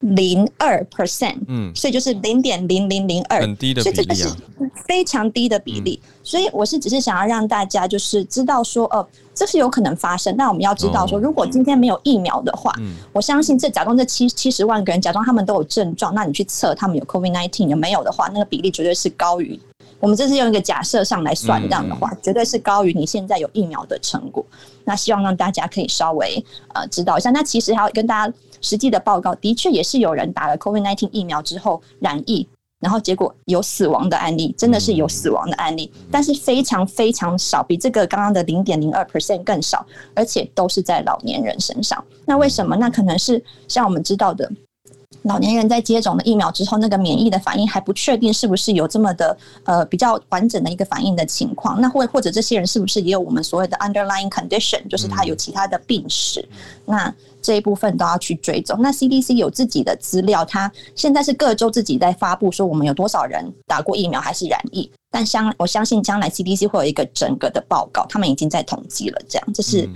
零二 percent，嗯，所以就是零点零零零二，很低的比例啊，所以这个是非常低的比例。嗯、所以我是只是想要让大家就是知道说，呃，这是有可能发生。但我们要知道说，如果今天没有疫苗的话，嗯、我相信这假装这七七十万个人假装他们都有症状，那你去测他们有 COVID-19 有没有的话，那个比例绝对是高于。我们这是用一个假设上来算，这样的话，绝对是高于你现在有疫苗的成果。那希望让大家可以稍微呃知道一下。那其实还要跟大家实际的报告，的确也是有人打了 COVID-19 疫苗之后染疫，然后结果有死亡的案例，真的是有死亡的案例，但是非常非常少，比这个刚刚的零点零二 percent 更少，而且都是在老年人身上。那为什么？那可能是像我们知道的。老年人在接种了疫苗之后，那个免疫的反应还不确定是不是有这么的呃比较完整的一个反应的情况。那或或者这些人是不是也有我们所谓的 underlying condition，就是他有其他的病史？那这一部分都要去追踪。那 CDC 有自己的资料，他现在是各州自己在发布说我们有多少人打过疫苗还是染疫。但相我相信将来 CDC 会有一个整个的报告，他们已经在统计了。这样，这是。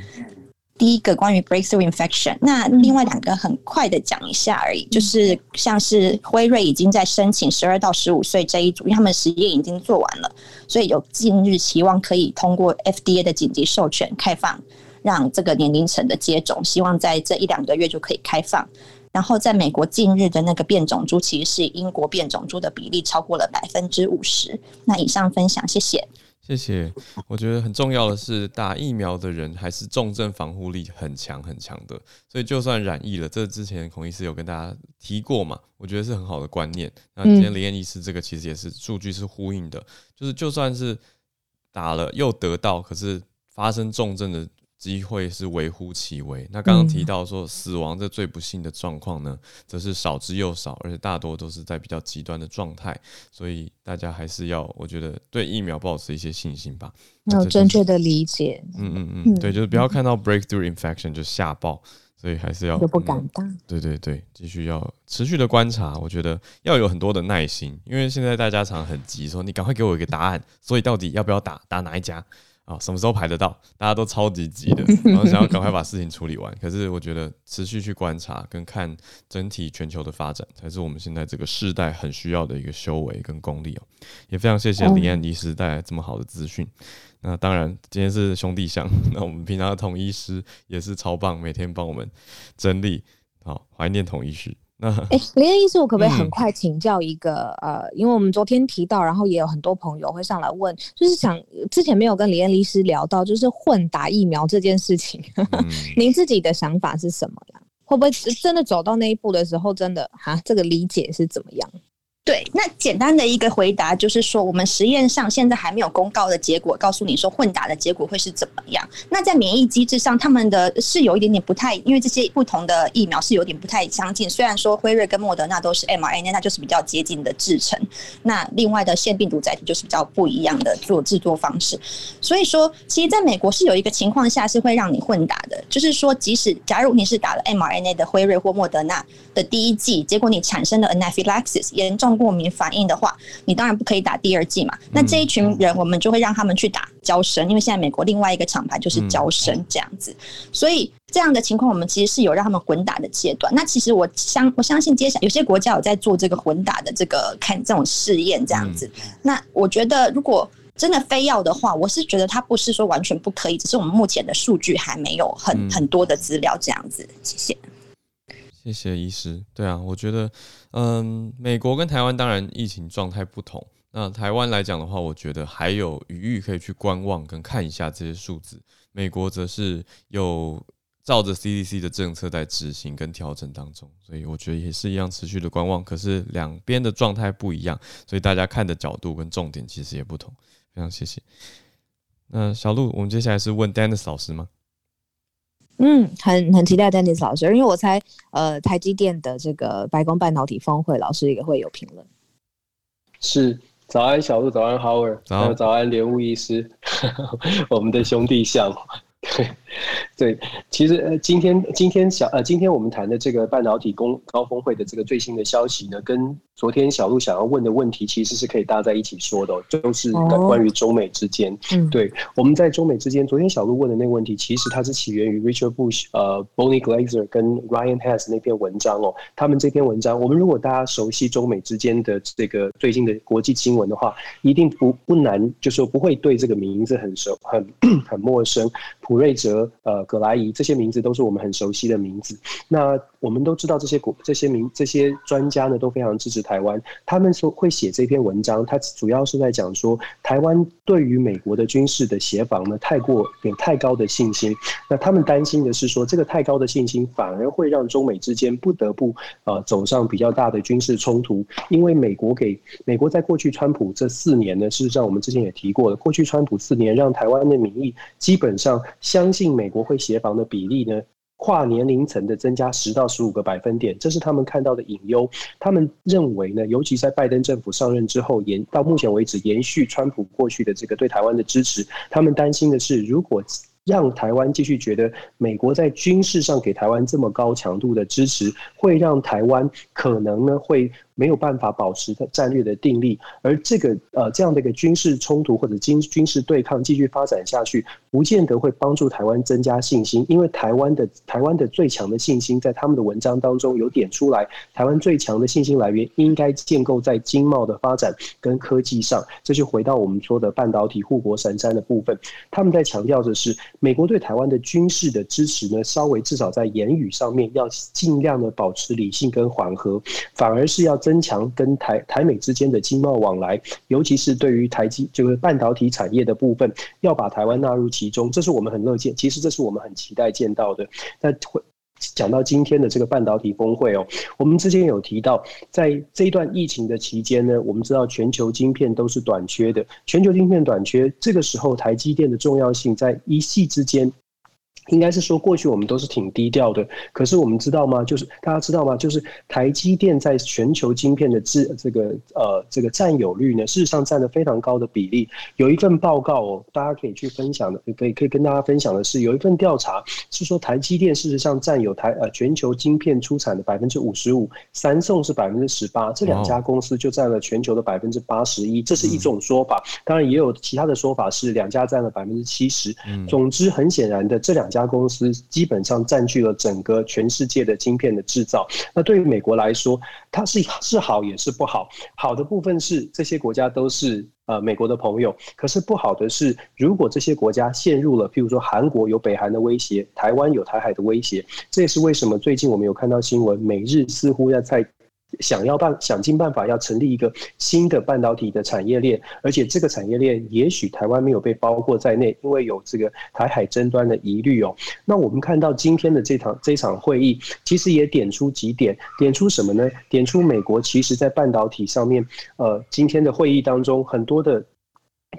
第一个关于 breakthrough infection，那另外两个很快的讲一下而已，就是像是辉瑞已经在申请十二到十五岁这一组，因为他们实验已经做完了，所以有近日期望可以通过 FDA 的紧急授权开放，让这个年龄层的接种，希望在这一两个月就可以开放。然后在美国近日的那个变种株，其实是英国变种株的比例超过了百分之五十。那以上分享，谢谢。谢谢。我觉得很重要的是，打疫苗的人还是重症防护力很强很强的，所以就算染疫了，这之前孔医师有跟大家提过嘛，我觉得是很好的观念。那今天林燕医师这个其实也是数据是呼应的，就是就算是打了又得到，可是发生重症的。机会是微乎其微。那刚刚提到说死亡这最不幸的状况呢，则是少之又少，而且大多都是在比较极端的状态。所以大家还是要，我觉得对疫苗保持一些信心吧。要有正确的理解。嗯嗯嗯，对，就是不要看到 breakthrough infection 就吓爆，所以还是要就不敢打。对对对，继续要持续的观察。我觉得要有很多的耐心，因为现在大家常常很急，说你赶快给我一个答案。所以到底要不要打？打哪一家？啊、哦，什么时候排得到？大家都超级急的，然后想要赶快把事情处理完。可是我觉得持续去观察跟看整体全球的发展，才是我们现在这个世代很需要的一个修为跟功力哦。也非常谢谢林安医师带来这么好的资讯。那当然，今天是兄弟相，那我们平常的统医师也是超棒，每天帮我们整理。好，怀念统医师。那哎，林燕医师，我可不可以很快请教一个、嗯、呃，因为我们昨天提到，然后也有很多朋友会上来问，就是想之前没有跟林恩医师聊到，就是混打疫苗这件事情，嗯、您自己的想法是什么呀？会不会真的走到那一步的时候，真的哈，这个理解是怎么样？对，那简单的一个回答就是说，我们实验上现在还没有公告的结果，告诉你说混打的结果会是怎么样。那在免疫机制上，他们的是有一点点不太，因为这些不同的疫苗是有点不太相近。虽然说辉瑞跟莫德纳都是 mRNA，那就是比较接近的制成。那另外的腺病毒载体就是比较不一样的做制作方式。所以说，其实在美国是有一个情况下是会让你混打的，就是说，即使假如你是打了 mRNA 的辉瑞或莫德纳的第一剂，结果你产生了 anaphylaxis 严重。过敏反应的话，你当然不可以打第二剂嘛。那这一群人，我们就会让他们去打胶生，因为现在美国另外一个厂牌就是胶生这样子。所以这样的情况，我们其实是有让他们混打的阶段。那其实我相我相信，接下来有些国家有在做这个混打的这个看这种试验这样子。那我觉得，如果真的非要的话，我是觉得它不是说完全不可以，只是我们目前的数据还没有很很多的资料这样子。谢谢。谢谢医师。对啊，我觉得，嗯，美国跟台湾当然疫情状态不同。那台湾来讲的话，我觉得还有余裕可以去观望跟看一下这些数字。美国则是有照着 CDC 的政策在执行跟调整当中，所以我觉得也是一样持续的观望。可是两边的状态不一样，所以大家看的角度跟重点其实也不同。非常谢谢。那小路，我们接下来是问 Dennis 老师吗？嗯，很很期待 Dennis 老师，因为我猜呃台积电的这个白宫半导体峰会，老师也会有评论。是，早安小鹿，早安 Howard，早早安莲雾医师，我们的兄弟象。对，对，其实呃，今天今天小呃，今天我们谈的这个半导体公高峰会的这个最新的消息呢，跟昨天小鹿想要问的问题其实是可以搭在一起说的，哦，就是关于中美之间。哦、对，我们在中美之间，昨天小鹿问的那个问题，其实它是起源于 Richard Bush、呃 Bonnie Glaser 跟 Ryan Hess 那篇文章哦。他们这篇文章，我们如果大家熟悉中美之间的这个最近的国际新闻的话，一定不不难，就说不会对这个名字很熟、很 很陌生。普瑞泽、呃，葛莱仪这些名字都是我们很熟悉的名字。那我们都知道这些国、这些名、这些专家呢，都非常支持台湾。他们说会写这篇文章，他主要是在讲说，台湾对于美国的军事的协防呢，太过有太高的信心。那他们担心的是说，这个太高的信心反而会让中美之间不得不呃走上比较大的军事冲突。因为美国给美国在过去川普这四年呢，事实上我们之前也提过了，过去川普四年让台湾的民意基本上相信美国会协防的比例呢，跨年龄层的增加十到十五个百分点，这是他们看到的隐忧。他们认为呢，尤其在拜登政府上任之后，延到目前为止延续川普过去的这个对台湾的支持。他们担心的是，如果让台湾继续觉得美国在军事上给台湾这么高强度的支持，会让台湾可能呢会。没有办法保持它战略的定力，而这个呃这样的一个军事冲突或者军军事对抗继续发展下去，不见得会帮助台湾增加信心，因为台湾的台湾的最强的信心，在他们的文章当中有点出来，台湾最强的信心来源应该建构在经贸的发展跟科技上，这就回到我们说的半导体护国神山的部分。他们在强调的是，美国对台湾的军事的支持呢，稍微至少在言语上面要尽量的保持理性跟缓和，反而是要。增强跟台台美之间的经贸往来，尤其是对于台积就是半导体产业的部分，要把台湾纳入其中，这是我们很乐见。其实这是我们很期待见到的。那会讲到今天的这个半导体峰会哦，我们之前有提到，在这一段疫情的期间呢，我们知道全球晶片都是短缺的，全球晶片短缺，这个时候台积电的重要性在一夕之间。应该是说，过去我们都是挺低调的，可是我们知道吗？就是大家知道吗？就是台积电在全球晶片的这这个呃这个占有率呢，事实上占了非常高的比例。有一份报告哦，大家可以去分享的，可以可以跟大家分享的是，有一份调查是说台积电事实上占有台呃全球晶片出产的百分之五十五，三送是百分之十八，这两家公司就占了全球的百分之八十一，这是一种说法。当然也有其他的说法是两家占了百分之七十。总之，很显然的这两两。家公司基本上占据了整个全世界的晶片的制造。那对于美国来说，它是是好也是不好。好的部分是这些国家都是呃美国的朋友，可是不好的是，如果这些国家陷入了，譬如说韩国有北韩的威胁，台湾有台海的威胁，这也是为什么最近我们有看到新闻，美日似乎要在。想要办想尽办法要成立一个新的半导体的产业链，而且这个产业链也许台湾没有被包括在内，因为有这个台海争端的疑虑哦。那我们看到今天的这场这场会议，其实也点出几点，点出什么呢？点出美国其实在半导体上面，呃，今天的会议当中，很多的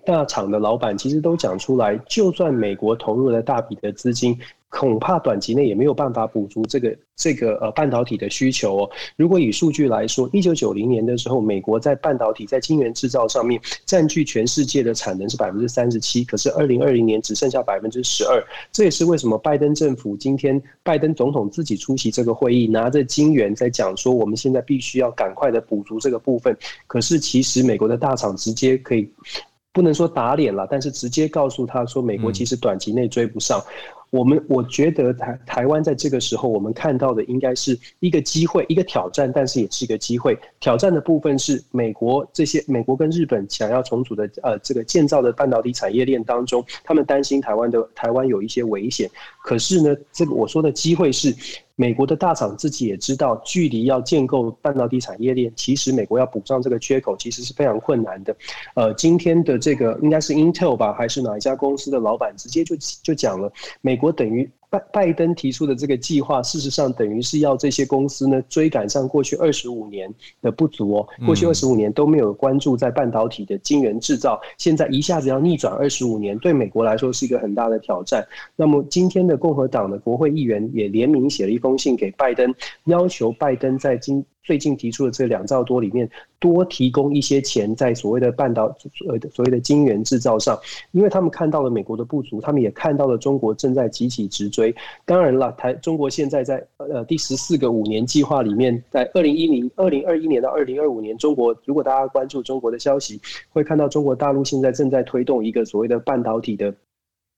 大厂的老板其实都讲出来，就算美国投入了大笔的资金。恐怕短期内也没有办法补足这个这个呃半导体的需求哦。如果以数据来说，一九九零年的时候，美国在半导体在晶圆制造上面占据全世界的产能是百分之三十七，可是二零二零年只剩下百分之十二。这也是为什么拜登政府今天拜登总统自己出席这个会议，拿着晶圆在讲说，我们现在必须要赶快的补足这个部分。可是其实美国的大厂直接可以不能说打脸了，但是直接告诉他说，美国其实短期内追不上。我们我觉得台台湾在这个时候，我们看到的应该是一个机会，一个挑战，但是也是一个机会。挑战的部分是美国这些美国跟日本想要重组的呃这个建造的半导体产业链当中，他们担心台湾的台湾有一些危险。可是呢，这个我说的机会是。美国的大厂自己也知道，距离要建构半导体产业链，其实美国要补上这个缺口，其实是非常困难的。呃，今天的这个应该是 Intel 吧，还是哪一家公司的老板直接就就讲了，美国等于拜拜登提出的这个计划，事实上等于是要这些公司呢追赶上过去二十五年的不足哦。过去二十五年都没有关注在半导体的晶圆制造，现在一下子要逆转二十五年，对美国来说是一个很大的挑战。那么今天的共和党的国会议员也联名写了一封信给拜登，要求拜登在今。最近提出的这两兆多里面，多提供一些钱在所谓的半导呃所谓的晶圆制造上，因为他们看到了美国的不足，他们也看到了中国正在急起直追。当然了，台中国现在在呃第十四个五年计划里面，在二零一零二零二一年到二零二五年，中国如果大家关注中国的消息，会看到中国大陆现在正在推动一个所谓的半导体的。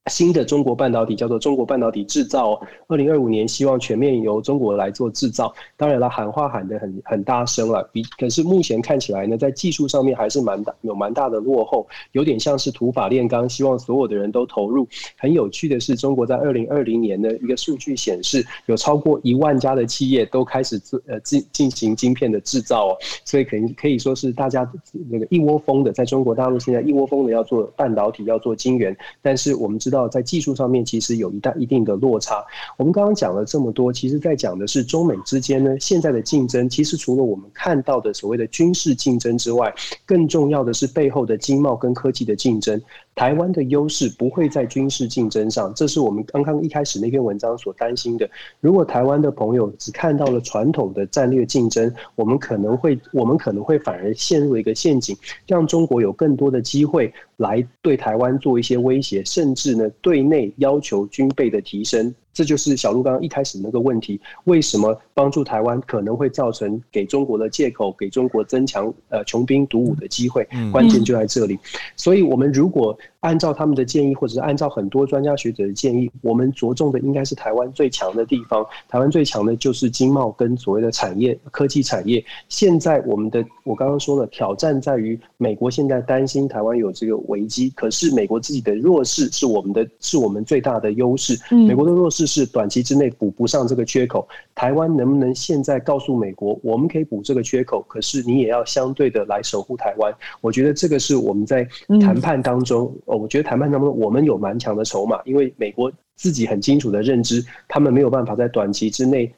新的中国半导体叫做中国半导体制造，二零二五年希望全面由中国来做制造。当然了，喊话喊得很很大声了，比可是目前看起来呢，在技术上面还是蛮大有蛮大的落后，有点像是土法炼钢，希望所有的人都投入。很有趣的是，中国在二零二零年的一个数据显示，有超过一万家的企业都开始做呃进进行晶片的制造哦，所以可以可以说是大家那个一窝蜂的在中国大陆现在一窝蜂的要做半导体，要做晶圆，但是我们知道。在技术上面，其实有一大一定的落差。我们刚刚讲了这么多，其实在讲的是中美之间呢，现在的竞争，其实除了我们看到的所谓的军事竞争之外，更重要的是背后的经贸跟科技的竞争。台湾的优势不会在军事竞争上，这是我们刚刚一开始那篇文章所担心的。如果台湾的朋友只看到了传统的战略竞争，我们可能会，我们可能会反而陷入一个陷阱，让中国有更多的机会来对台湾做一些威胁，甚至呢，对内要求军备的提升。这就是小鹿刚刚一开始那个问题：为什么帮助台湾可能会造成给中国的借口，给中国增强呃穷兵黩武的机会？关键就在这里。所以，我们如果按照他们的建议，或者是按照很多专家学者的建议，我们着重的应该是台湾最强的地方。台湾最强的就是经贸跟所谓的产业、科技产业。现在我们的我刚刚说了，挑战在于美国现在担心台湾有这个危机，可是美国自己的弱势是我们的，是我们最大的优势。美国的弱势是短期之内补不上这个缺口。台湾能不能现在告诉美国，我们可以补这个缺口？可是你也要相对的来守护台湾。我觉得这个是我们在谈判当中。哦，我觉得谈判当中我们有蛮强的筹码，因为美国自己很清楚的认知，他们没有办法在短期之内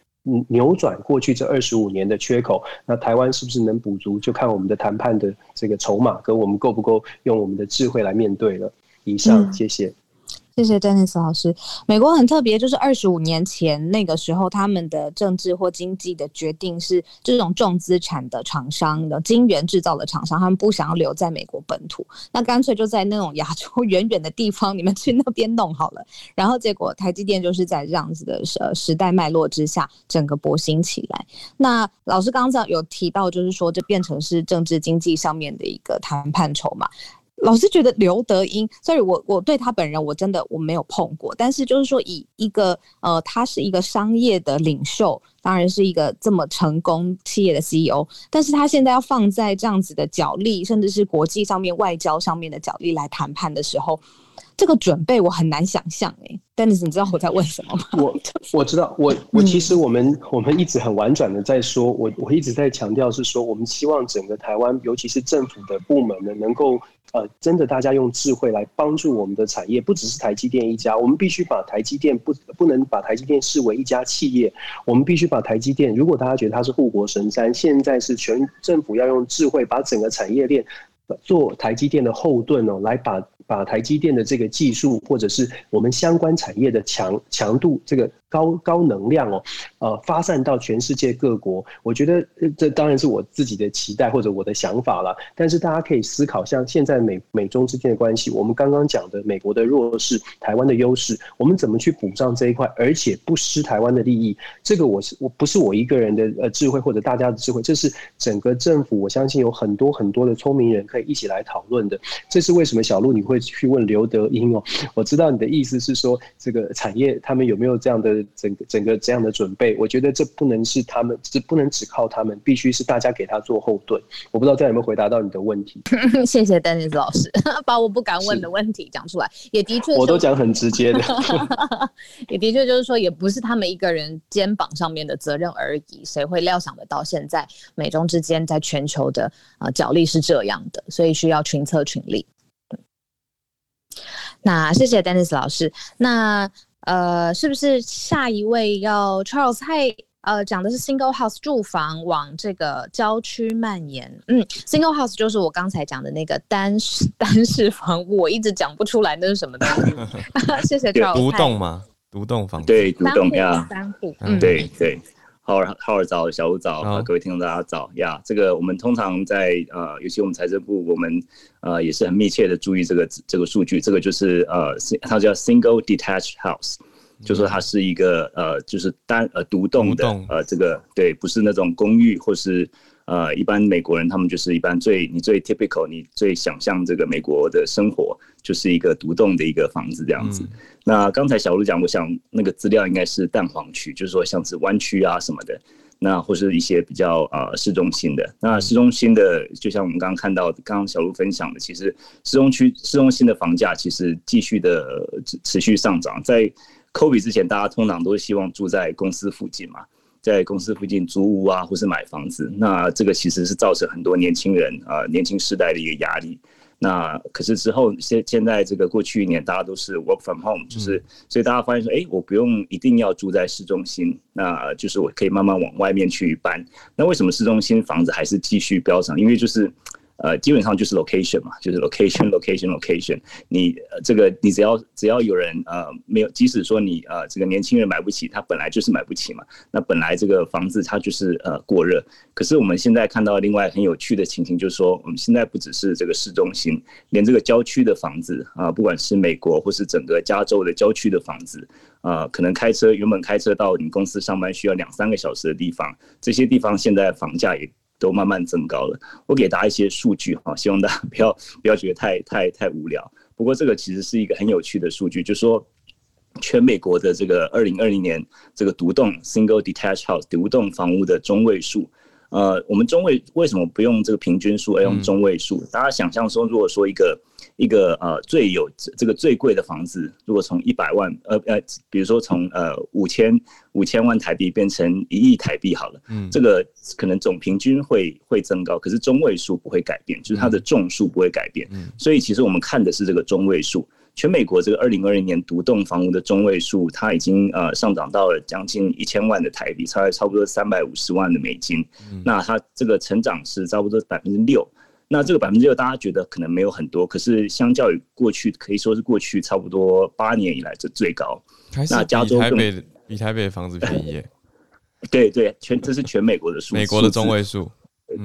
扭转过去这二十五年的缺口。那台湾是不是能补足，就看我们的谈判的这个筹码跟我们够不够用我们的智慧来面对了。以上，谢谢。谢谢 Dennis 老师。美国很特别，就是二十五年前那个时候，他们的政治或经济的决定是这种重资产的厂商的晶圆制造的厂商，他们不想要留在美国本土，那干脆就在那种亚洲 远远的地方，你们去那边弄好了。然后结果台积电就是在这样子的呃时代脉络之下，整个勃兴起来。那老师刚刚有提到，就是说这变成是政治经济上面的一个谈判筹码。老是觉得刘德英，sorry，我我对他本人我真的我没有碰过，但是就是说以一个呃，他是一个商业的领袖，当然是一个这么成功企业的 CEO，但是他现在要放在这样子的角力，甚至是国际上面外交上面的角力来谈判的时候。这个准备我很难想象哎，Dennis，你知道我在问什么吗？我 我知道，我我其实我们、嗯、我们一直很婉转的在说，我我一直在强调是说，我们希望整个台湾，尤其是政府的部门呢，能够呃，真的大家用智慧来帮助我们的产业，不只是台积电一家，我们必须把台积电不不能把台积电视为一家企业，我们必须把台积电，如果大家觉得它是护国神山，现在是全政府要用智慧把整个产业链做台积电的后盾哦，来把。把台积电的这个技术，或者是我们相关产业的强强度，这个。高高能量哦，呃，发散到全世界各国，我觉得这当然是我自己的期待或者我的想法了。但是大家可以思考，像现在美美中之间的关系，我们刚刚讲的美国的弱势，台湾的优势，我们怎么去补上这一块，而且不失台湾的利益？这个我是我不是我一个人的呃智慧或者大家的智慧，这是整个政府，我相信有很多很多的聪明人可以一起来讨论的。这是为什么小路你会去问刘德英哦？我知道你的意思是说，这个产业他们有没有这样的？整个整个这样的准备，我觉得这不能是他们，这不能只靠他们，必须是大家给他做后盾。我不知道这样有没有回答到你的问题。谢谢丹尼斯老师，把我不敢问的问题讲出来，也的确，我都讲很直接的。也的确就是说，也不是他们一个人肩膀上面的责任而已。谁会料想得到现在美中之间在全球的呃角力是这样的？所以需要群策群力。那谢谢 Dennis 老师。那呃，是不是下一位要 Charles？嗨，呃，讲的是 Single House 住房往这个郊区蔓延。嗯，Single House 就是我刚才讲的那个单室单室房，我一直讲不出来那是什么东西。谢谢 Charles。独栋吗？独栋房对，独栋呀，三户，嗯，对对。浩尔浩尔早，小吴早，啊，各位听众大家早呀。这个我们通常在呃，尤其我们财政部，我们呃也是很密切的注意这个这个数据。这个就是呃，它叫 single detached house，就说它是一个呃，就是单呃独栋的呃，这个对，不是那种公寓或是。呃，一般美国人他们就是一般最你最 typical，你最想象这个美国的生活就是一个独栋的一个房子这样子。嗯、那刚才小路讲，我想那个资料应该是蛋黄区，就是说像是湾区啊什么的，那或是一些比较呃市中心的。那市中心的，就像我们刚刚看到，刚刚小路分享的，其实市中区市中心的房价其实继续的持续上涨。在 COVID 之前，大家通常都希望住在公司附近嘛。在公司附近租屋啊，或是买房子，那这个其实是造成很多年轻人啊、年轻世代的一个压力。那可是之后现现在这个过去一年，大家都是 work from home，就是所以大家发现说，哎，我不用一定要住在市中心，那就是我可以慢慢往外面去搬。那为什么市中心房子还是继续飙涨？因为就是。呃，基本上就是 location 嘛，就是 location，location，location。你呃，这个你只要只要有人呃没有，即使说你呃这个年轻人买不起，他本来就是买不起嘛。那本来这个房子它就是呃过热。可是我们现在看到另外很有趣的情形，就是说我们现在不只是这个市中心，连这个郊区的房子啊、不管是美国或是整个加州的郊区的房子啊、可能开车原本开车到你公司上班需要两三个小时的地方，这些地方现在房价也。都慢慢增高了。我给大家一些数据哈，希望大家 不要不要觉得太太太无聊。不过这个其实是一个很有趣的数据，就是说全美国的这个二零二零年这个独栋 single detached house 独栋房屋的中位数。呃，我们中位为什么不用这个平均数，而用中位数？大家想象说，如果说一个一个呃最有这个最贵的房子，如果从一百万呃呃，比如说从呃五千五千万台币变成一亿台币好了，嗯，这个可能总平均会会增高，可是中位数不会改变，就是它的众数不会改变，嗯，所以其实我们看的是这个中位数。全美国这个二零二零年独栋房屋的中位数，它已经呃上涨到了将近一千万的台币，差差不多三百五十万的美金。嗯、那它这个成长是差不多百分之六。那这个百分之六，大家觉得可能没有很多，可是相较于过去，可以说是过去差不多八年以来的最高。那加州台北比台北的房子便宜。对对，全这是全美国的数，美国的中位数。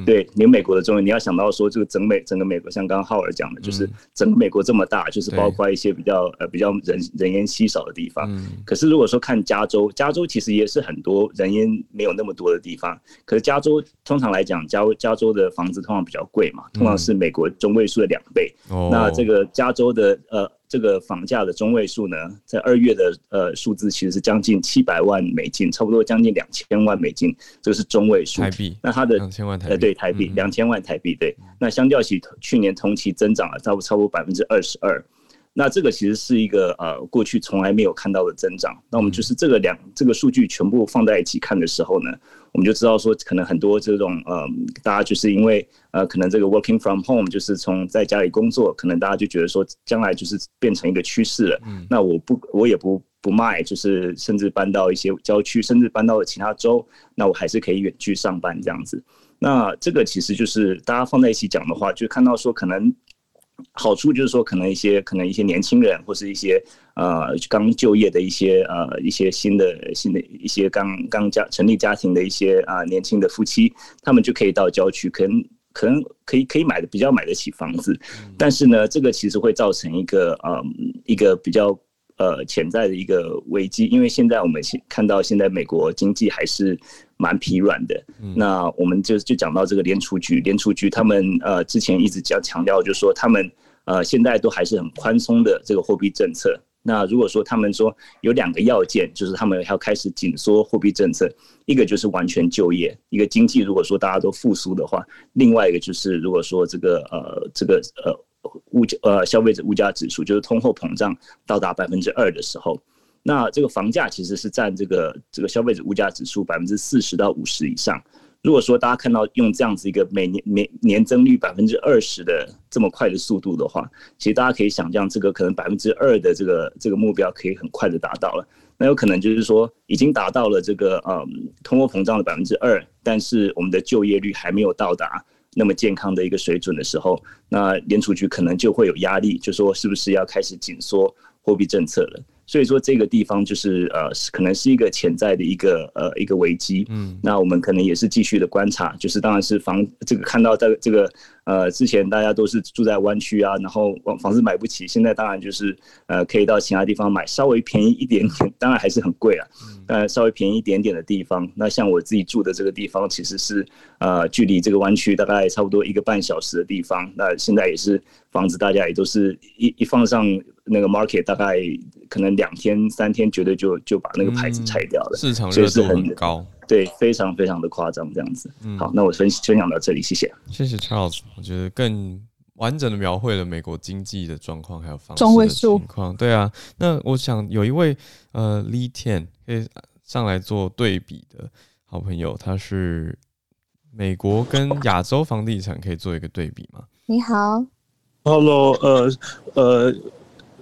对，你美国的中文，你要想到说，这个整美整个美国，像刚刚浩尔讲的，就是整个美国这么大，就是包括一些比较呃比较人人烟稀少的地方。可是如果说看加州，加州其实也是很多人烟没有那么多的地方。可是加州通常来讲，加加州的房子通常比较贵嘛，通常是美国中位数的两倍。那这个加州的呃。这个房价的中位数呢，在二月的呃数字其实是将近七百万美金，差不多将近两千万美金，这个是中位数。台币。那它的两千万台币。呃，对，台币两千万台币，对。那相较起去年同期增长了差不差不多百分之二十二。那这个其实是一个呃过去从来没有看到的增长。那我们就是这个两这个数据全部放在一起看的时候呢，我们就知道说，可能很多这种呃，大家就是因为呃，可能这个 working from home 就是从在家里工作，可能大家就觉得说，将来就是变成一个趋势了。嗯。那我不，我也不不卖，就是甚至搬到一些郊区，甚至搬到了其他州，那我还是可以远距上班这样子。那这个其实就是大家放在一起讲的话，就看到说可能。好处就是说，可能一些可能一些年轻人，或是一些呃刚就业的一些呃一些新的新的一些刚刚家成立家庭的一些啊、呃、年轻的夫妻，他们就可以到郊区，可能可能可以可以买的比较买得起房子，但是呢，这个其实会造成一个呃一个比较。呃，潜在的一个危机，因为现在我们现看到现在美国经济还是蛮疲软的。嗯、那我们就就讲到这个联储局，联储局他们呃之前一直讲强调，就是说他们呃现在都还是很宽松的这个货币政策。那如果说他们说有两个要件，就是他们要开始紧缩货币政策，一个就是完全就业，一个经济如果说大家都复苏的话，另外一个就是如果说这个呃这个呃。物价呃，消费者物价指数就是通货膨胀到达百分之二的时候，那这个房价其实是占这个这个消费者物价指数百分之四十到五十以上。如果说大家看到用这样子一个每年每年增率百分之二十的这么快的速度的话，其实大家可以想象，这个可能百分之二的这个这个目标可以很快的达到了。那有可能就是说已经达到了这个嗯通货膨胀的百分之二，但是我们的就业率还没有到达那么健康的一个水准的时候，那联储局可能就会有压力，就说是不是要开始紧缩货币政策了。所以说这个地方就是呃，可能是一个潜在的一个呃一个危机。嗯，那我们可能也是继续的观察，就是当然是房这个看到这个这个呃之前大家都是住在湾区啊，然后房房子买不起，现在当然就是呃可以到其他地方买，稍微便宜一点点，当然还是很贵啊。呃，稍微便宜一点点的地方，那像我自己住的这个地方，其实是呃距离这个湾区大概差不多一个半小时的地方。那现在也是房子，大家也都是一一放上那个 market，大概。可能两天三天，绝对就就把那个牌子拆掉了。嗯、市场热度很高，对，非常非常的夸张，这样子。嗯、好，那我分分享到这里，谢谢。谢谢 Charles，我觉得更完整的描绘了美国经济的状况，还有房市的情况。对啊，那我想有一位呃 Lee Tian 可以上来做对比的好朋友，他是美国跟亚洲房地产可以做一个对比吗？你好，Hello，呃呃。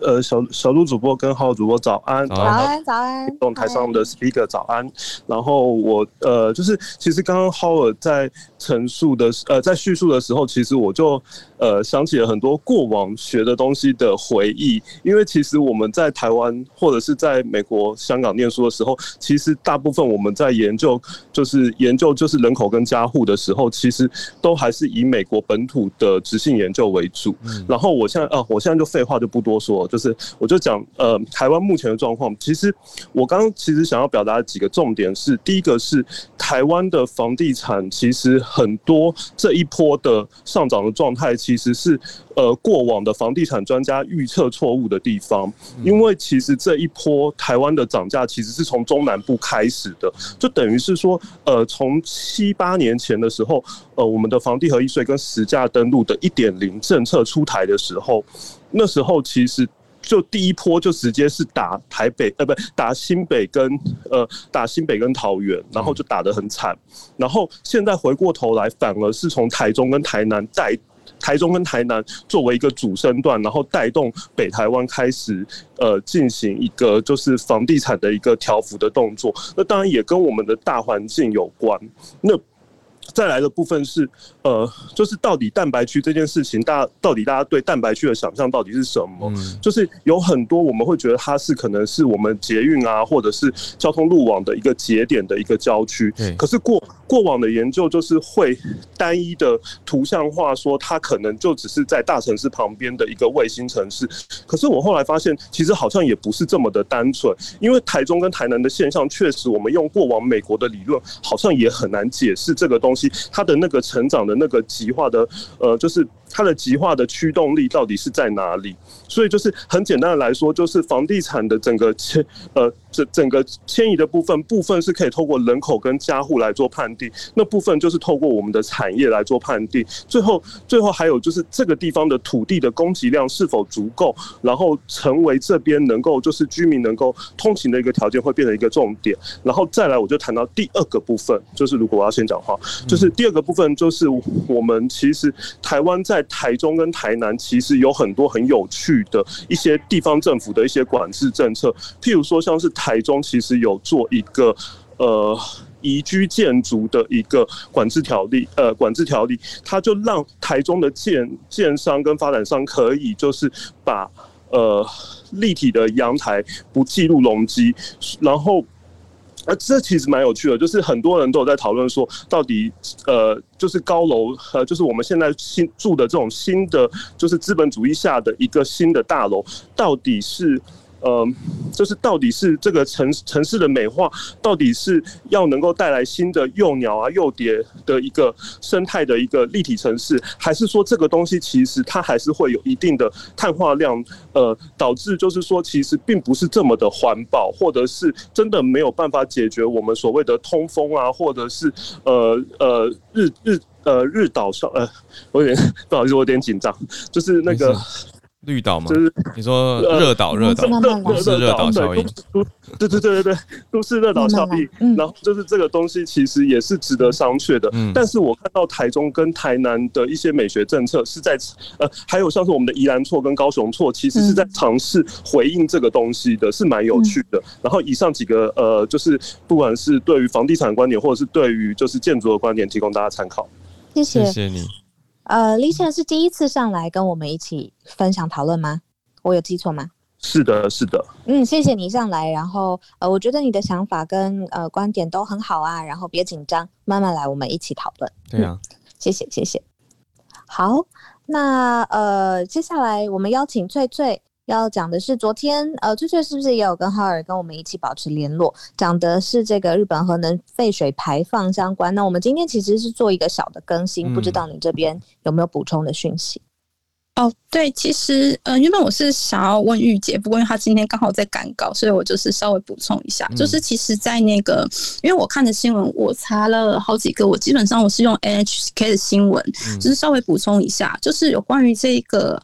呃，小小鹿主播跟浩主播早安，早安早安，动台上的 speaker 早安。然后我呃，就是其实刚刚浩尔在陈述的呃，在叙述的时候，其实我就呃想起了很多过往学的东西的回忆。因为其实我们在台湾或者是在美国、香港念书的时候，其实大部分我们在研究就是研究就是人口跟家户的时候，其实都还是以美国本土的直性研究为主。然后我现在啊，我现在就废话就不多说。就是，我就讲，呃，台湾目前的状况。其实我刚刚其实想要表达的几个重点是，第一个是台湾的房地产，其实很多这一波的上涨的状态，其实是呃过往的房地产专家预测错误的地方。因为其实这一波台湾的涨价，其实是从中南部开始的，就等于是说，呃，从七八年前的时候，呃，我们的房地合一税跟实价登录的一点零政策出台的时候，那时候其实。就第一波就直接是打台北，呃，不，打新北跟呃打新北跟桃园，然后就打得很惨。然后现在回过头来，反而是从台中跟台南带，台中跟台南作为一个主升段，然后带动北台湾开始呃进行一个就是房地产的一个调幅的动作。那当然也跟我们的大环境有关。那再来的部分是，呃，就是到底蛋白区这件事情，大家到底大家对蛋白区的想象到底是什么？就是有很多我们会觉得它是可能是我们捷运啊，或者是交通路网的一个节点的一个郊区。可是过过往的研究就是会单一的图像化，说它可能就只是在大城市旁边的一个卫星城市。可是我后来发现，其实好像也不是这么的单纯，因为台中跟台南的现象，确实我们用过往美国的理论，好像也很难解释这个东西。它的那个成长的那个极化的，呃，就是。它的极化的驱动力到底是在哪里？所以就是很简单的来说，就是房地产的整个迁呃整整个迁移的部分，部分是可以透过人口跟家户来做判定，那部分就是透过我们的产业来做判定。最后最后还有就是这个地方的土地的供给量是否足够，然后成为这边能够就是居民能够通勤的一个条件，会变成一个重点。然后再来我就谈到第二个部分，就是如果我要先讲话，就是第二个部分就是我们其实台湾在台中跟台南其实有很多很有趣的一些地方政府的一些管制政策，譬如说像是台中其实有做一个呃宜居建筑的一个管制条例，呃管制条例，它就让台中的建建商跟发展商可以就是把呃立体的阳台不计入容积，然后。而，这其实蛮有趣的，就是很多人都有在讨论说，到底呃，就是高楼呃，就是我们现在新住的这种新的，就是资本主义下的一个新的大楼，到底是。呃，就是到底是这个城城市的美化，到底是要能够带来新的幼鸟啊、幼蝶的一个生态的一个立体城市，还是说这个东西其实它还是会有一定的碳化量，呃，导致就是说其实并不是这么的环保，或者是真的没有办法解决我们所谓的通风啊，或者是呃呃日日呃日岛上呃，我有点 不好意思，我有点紧张，就是那个。绿岛吗？就是你说热岛，热岛，都市热岛效应。对对对对对，都市热岛效应。然后就是这个东西其实也是值得商榷的。但是我看到台中跟台南的一些美学政策是在呃，还有像是我们的宜兰错跟高雄错，其实是在尝试回应这个东西的，是蛮有趣的。然后以上几个呃，就是不管是对于房地产观点，或者是对于就是建筑的观点，提供大家参考。谢谢，谢谢你。呃，Lisa 是第一次上来跟我们一起分享讨论吗？我有记错吗？是的，是的。嗯，谢谢你上来。然后，呃，我觉得你的想法跟呃观点都很好啊。然后别紧张，慢慢来，我们一起讨论。对啊，嗯，谢谢，谢谢。好，那呃，接下来我们邀请翠翠。要讲的是昨天，呃，翠翠是不是也有跟浩尔跟我们一起保持联络？讲的是这个日本核能废水排放相关。那我们今天其实是做一个小的更新，嗯、不知道你这边有没有补充的讯息？哦，对，其实，呃，原本我是想要问玉姐，不过因为他今天刚好在赶稿，所以我就是稍微补充一下，嗯、就是其实，在那个，因为我看的新闻，我查了好几个，我基本上我是用 NHK 的新闻，嗯、就是稍微补充一下，就是有关于这个。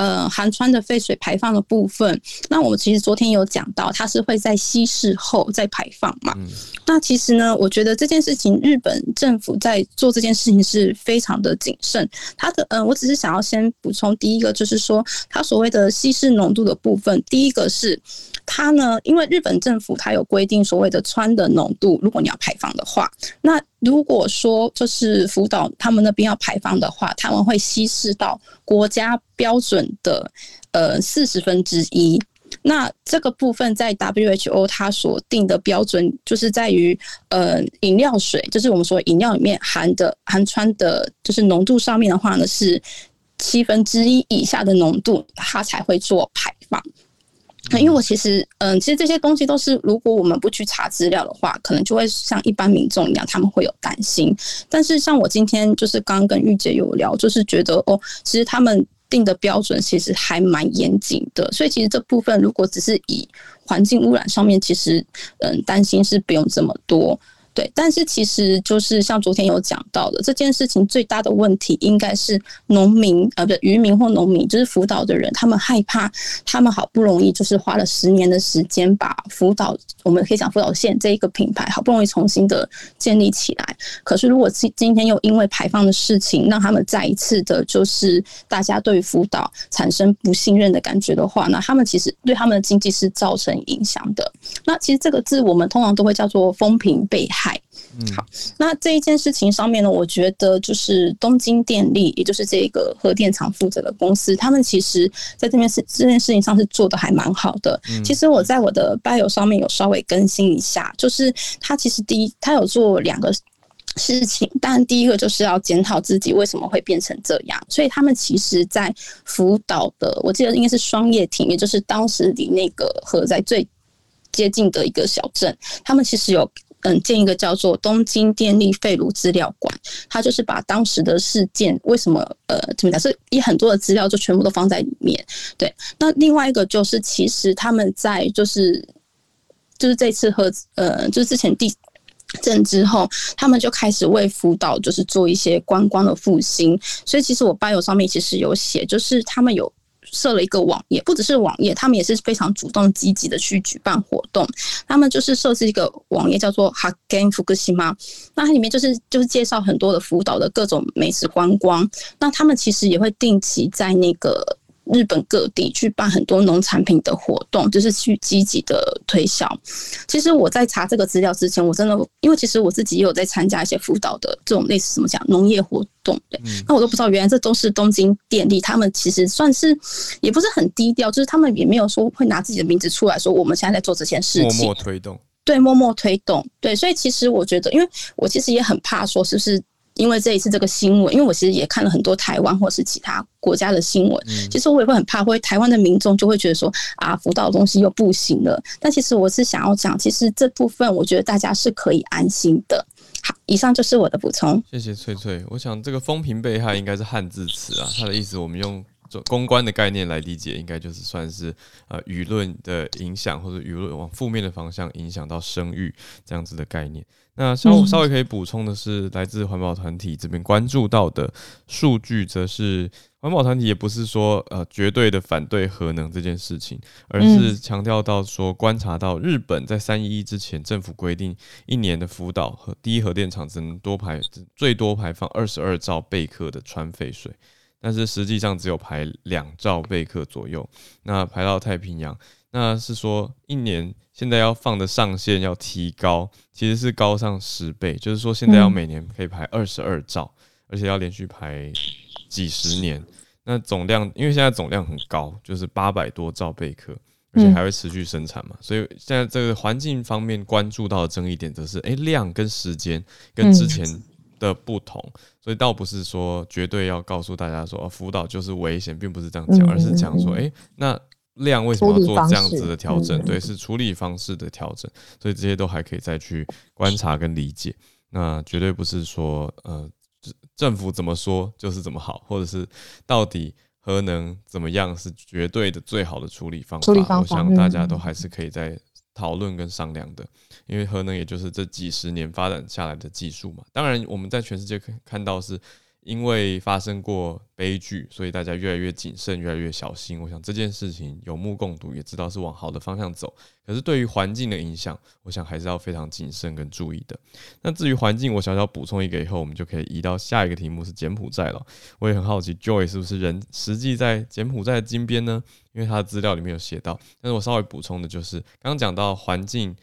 呃，含川的废水排放的部分，那我们其实昨天有讲到，它是会在稀释后再排放嘛。嗯、那其实呢，我觉得这件事情，日本政府在做这件事情是非常的谨慎。它的，嗯、呃，我只是想要先补充，第一个就是说，它所谓的稀释浓度的部分，第一个是它呢，因为日本政府它有规定所谓的氚的浓度，如果你要排放的话，那如果说就是福岛他们那边要排放的话，他们会稀释到国家标准的呃四十分之一。那这个部分在 WHO 它所定的标准，就是在于呃饮料水，就是我们说饮料里面含的含氚的，就是浓度上面的话呢，是七分之一以下的浓度，它才会做排放。因为我其实，嗯，其实这些东西都是，如果我们不去查资料的话，可能就会像一般民众一样，他们会有担心。但是像我今天就是刚跟玉姐有聊，就是觉得哦，其实他们定的标准其实还蛮严谨的。所以其实这部分如果只是以环境污染上面，其实嗯，担心是不用这么多。对，但是其实就是像昨天有讲到的，这件事情最大的问题应该是农民，呃，不，渔民或农民，就是福岛的人，他们害怕，他们好不容易就是花了十年的时间把福岛，我们可以讲福岛县这一个品牌，好不容易重新的建立起来。可是如果今今天又因为排放的事情，让他们再一次的，就是大家对福岛产生不信任的感觉的话，那他们其实对他们的经济是造成影响的。那其实这个字我们通常都会叫做风评被害。嗨，好，那这一件事情上面呢，我觉得就是东京电力，也就是这个核电厂负责的公司，他们其实在这件事这件事情上是做的还蛮好的。其实我在我的 bio 上面有稍微更新一下，就是他其实第一，他有做两个事情，但第一个就是要检讨自己为什么会变成这样。所以他们其实，在福岛的，我记得应该是双叶町，也就是当时离那个核在最接近的一个小镇，他们其实有。嗯，建一个叫做东京电力废炉资料馆，它就是把当时的事件为什么呃怎么讲，是以很多的资料就全部都放在里面。对，那另外一个就是其实他们在就是就是这次和呃就是之前地震之后，他们就开始为福岛就是做一些观光的复兴，所以其实我 bio 上面其实有写，就是他们有。设了一个网页，不只是网页，他们也是非常主动积极的去举办活动。他们就是设置一个网页，叫做 Hagen Fukushima，。那它里面就是就是介绍很多的福岛的各种美食观光。那他们其实也会定期在那个。日本各地去办很多农产品的活动，就是去积极的推销。其实我在查这个资料之前，我真的因为其实我自己也有在参加一些辅导的这种类似怎么讲农业活动，对，那我都不知道原来这都是东京电力，他们其实算是也不是很低调，就是他们也没有说会拿自己的名字出来说我们现在在做这件事情，默默推动，对，默默推动，对，所以其实我觉得，因为我其实也很怕说是不是。因为这一次这个新闻，因为我其实也看了很多台湾或是其他国家的新闻，其实我也会很怕，会台湾的民众就会觉得说啊，福岛的东西又不行了。但其实我是想要讲，其实这部分我觉得大家是可以安心的。好，以上就是我的补充。谢谢翠翠。我想这个风评被害应该是汉字词啊，它的意思我们用公关的概念来理解，应该就是算是呃舆论的影响，或者舆论往负面的方向影响到声誉这样子的概念。那稍稍微可以补充的是，来自环保团体这边关注到的数据，则是环保团体也不是说呃绝对的反对核能这件事情，而是强调到说，观察到日本在三一一之前，政府规定一年的福岛和第一核电厂只能多排最多排放二十二兆贝克的川废水，但是实际上只有排两兆贝克左右，那排到太平洋。那是说，一年现在要放的上限要提高，其实是高上十倍。就是说，现在要每年可以排二十二兆，而且要连续排几十年。那总量，因为现在总量很高，就是八百多兆贝壳，而且还会持续生产嘛。所以现在这个环境方面关注到的争议点，则是诶量跟时间跟之前的不同。所以倒不是说绝对要告诉大家说，福岛就是危险，并不是这样讲，而是讲说，诶那。量为什么要做这样子的调整？对，是处理方式的调整，所以这些都还可以再去观察跟理解。那绝对不是说，呃，政府怎么说就是怎么好，或者是到底核能怎么样是绝对的最好的处理方法。我想大家都还是可以再讨论跟商量的，因为核能也就是这几十年发展下来的技术嘛。当然，我们在全世界可以看到是。因为发生过悲剧，所以大家越来越谨慎，越来越小心。我想这件事情有目共睹，也知道是往好的方向走。可是对于环境的影响，我想还是要非常谨慎跟注意的。那至于环境，我小小补充一个，以后我们就可以移到下一个题目，是柬埔寨了。我也很好奇，Joy 是不是人实际在柬埔寨的金边呢？因为他的资料里面有写到。但是我稍微补充的就是，刚刚讲到环境。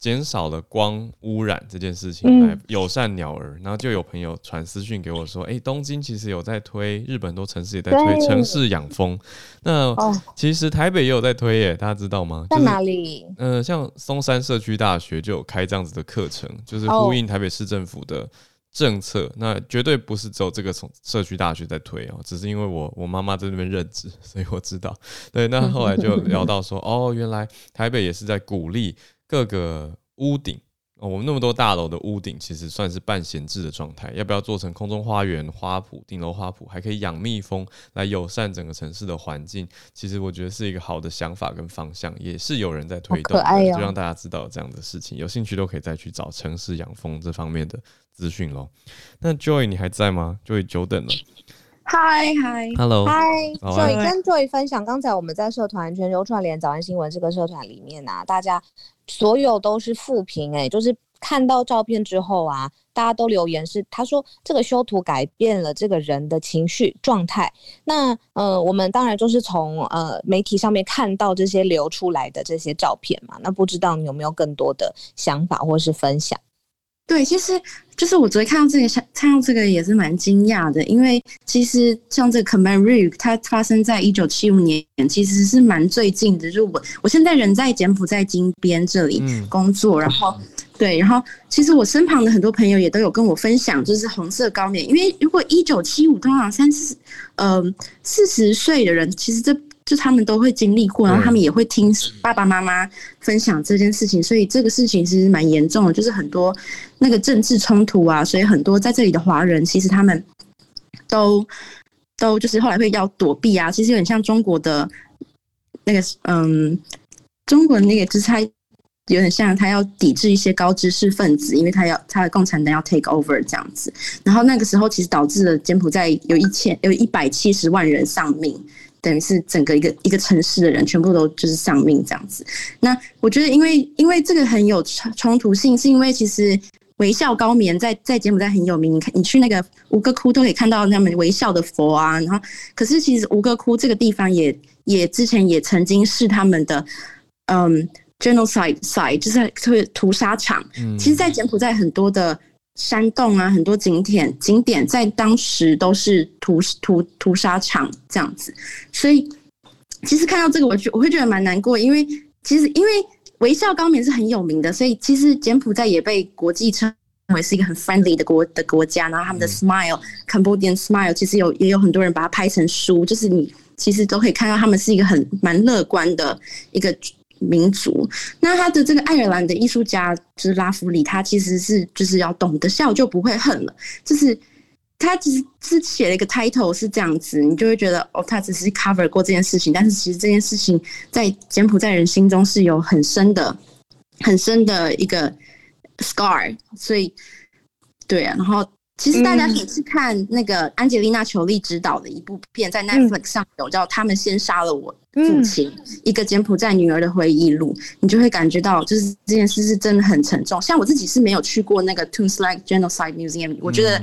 减少了光污染这件事情，来友善鸟儿，然后就有朋友传私讯给我说：“哎，东京其实有在推，日本很多城市也在推城市养蜂。那其实台北也有在推耶，大家知道吗？在哪里？呃，像松山社区大学就有开这样子的课程，就是呼应台北市政府的政策。那绝对不是只有这个从社区大学在推哦，只是因为我我妈妈在那边任职，所以我知道。对，那后来就聊到说，哦，原来台北也是在鼓励。各个屋顶，哦，我们那么多大楼的屋顶，其实算是半闲置的状态。要不要做成空中花园、花圃、顶楼花圃，还可以养蜜蜂，来友善整个城市的环境？其实我觉得是一个好的想法跟方向，也是有人在推动就让大家知道这样的事情。有兴趣都可以再去找城市养蜂这方面的资讯喽。那 Joy 你还在吗？Joy 久等了。嗨嗨，Hello，嗨，Joy 跟 Joy 分享，刚才我们在社团全球串联早安新闻这个社团里面啊，大家所有都是负评哎，就是看到照片之后啊，大家都留言是他说这个修图改变了这个人的情绪状态。那呃，我们当然就是从呃媒体上面看到这些流出来的这些照片嘛，那不知道你有没有更多的想法或是分享？对，其实就是我昨天看到这个，看到这个也是蛮惊讶的，因为其实像这个 Khmer Rouge 它发生在一九七五年，其实是蛮最近的。就我我现在人在柬埔寨金边这里工作，嗯、然后对，然后其实我身旁的很多朋友也都有跟我分享，就是红色高棉，因为如果一九七五通常三四呃四十岁的人，其实这。就他们都会经历过，然后他们也会听爸爸妈妈分享这件事情，所以这个事情其实蛮严重的，就是很多那个政治冲突啊，所以很多在这里的华人其实他们都都就是后来会要躲避啊，其实有点像中国的那个嗯，中国的那个就是他有点像他要抵制一些高知识分子，因为他要他的共产党要 take over 这样子，然后那个时候其实导致了柬埔寨有一千有一百七十万人丧命。等于是整个一个一个城市的人全部都就是丧命这样子。那我觉得，因为因为这个很有冲突性，是因为其实微笑高棉在在柬埔寨很有名。你看，你去那个吴哥窟都可以看到他们微笑的佛啊。然后，可是其实吴哥窟这个地方也也之前也曾经是他们的嗯 genocide site，就是特别屠杀场。嗯其实，在柬埔寨很多的。山洞啊，很多景点景点在当时都是屠屠屠杀场这样子，所以其实看到这个，我觉我会觉得蛮难过，因为其实因为微笑高棉是很有名的，所以其实柬埔寨也被国际称为是一个很 friendly 的国的国家，然后他们的 smile Cambodian smile 其实有也有很多人把它拍成书，就是你其实都可以看到他们是一个很蛮乐观的一个。民族，那他的这个爱尔兰的艺术家就是拉夫里，他其实是就是要懂得笑就不会恨了，就是他只是是写了一个 title 是这样子，你就会觉得哦，他只是 cover 过这件事情，但是其实这件事情在柬埔寨人心中是有很深的、很深的一个 scar，所以对啊，然后。其实大家可以去看那个安吉丽娜·裘丽执导的一部片，在 Netflix 上有叫《他们先杀了我父亲》，一个柬埔寨女儿的回忆录，你就会感觉到，就是这件事是真的很沉重。像我自己是没有去过那个 Slag Genocide Museum，我觉得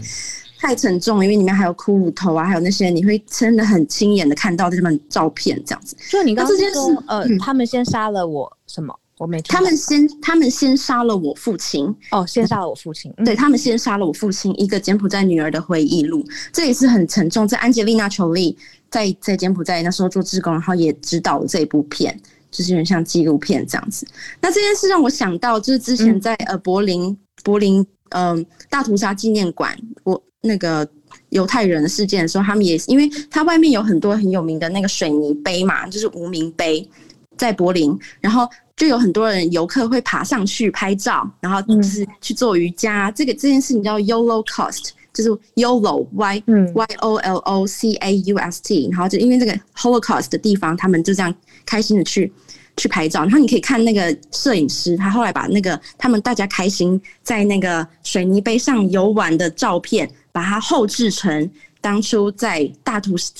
太沉重，因为里面还有骷髅头啊，还有那些你会真的很亲眼的看到他们照片这样子。就你刚刚说，呃，他们先杀了我什么？我没听。他们先，他们先杀了我父亲。哦，先杀了我父亲。对，他们先杀了我父亲。一个柬埔寨女儿的回忆录，这也是很沉重。在安吉丽娜·裘丽在在柬埔寨那时候做志工，然后也指导了这一部片，就是有点像纪录片这样子。那这件事让我想到，就是之前在呃柏林柏林嗯、呃、大屠杀纪念馆，我那个犹太人事件的时候，他们也因为它外面有很多很有名的那个水泥碑嘛，就是无名碑，在柏林，然后。就有很多人游客会爬上去拍照，然后就是去做瑜伽。嗯、这个这件事情叫 Yolocaust，就是 Yolo Y、嗯、Y O L O C A U S T。然后就因为这个 Holocaust 的地方，他们就这样开心的去去拍照。然后你可以看那个摄影师，他后来把那个他们大家开心在那个水泥碑上游玩的照片，把它后制成当初在大屠杀。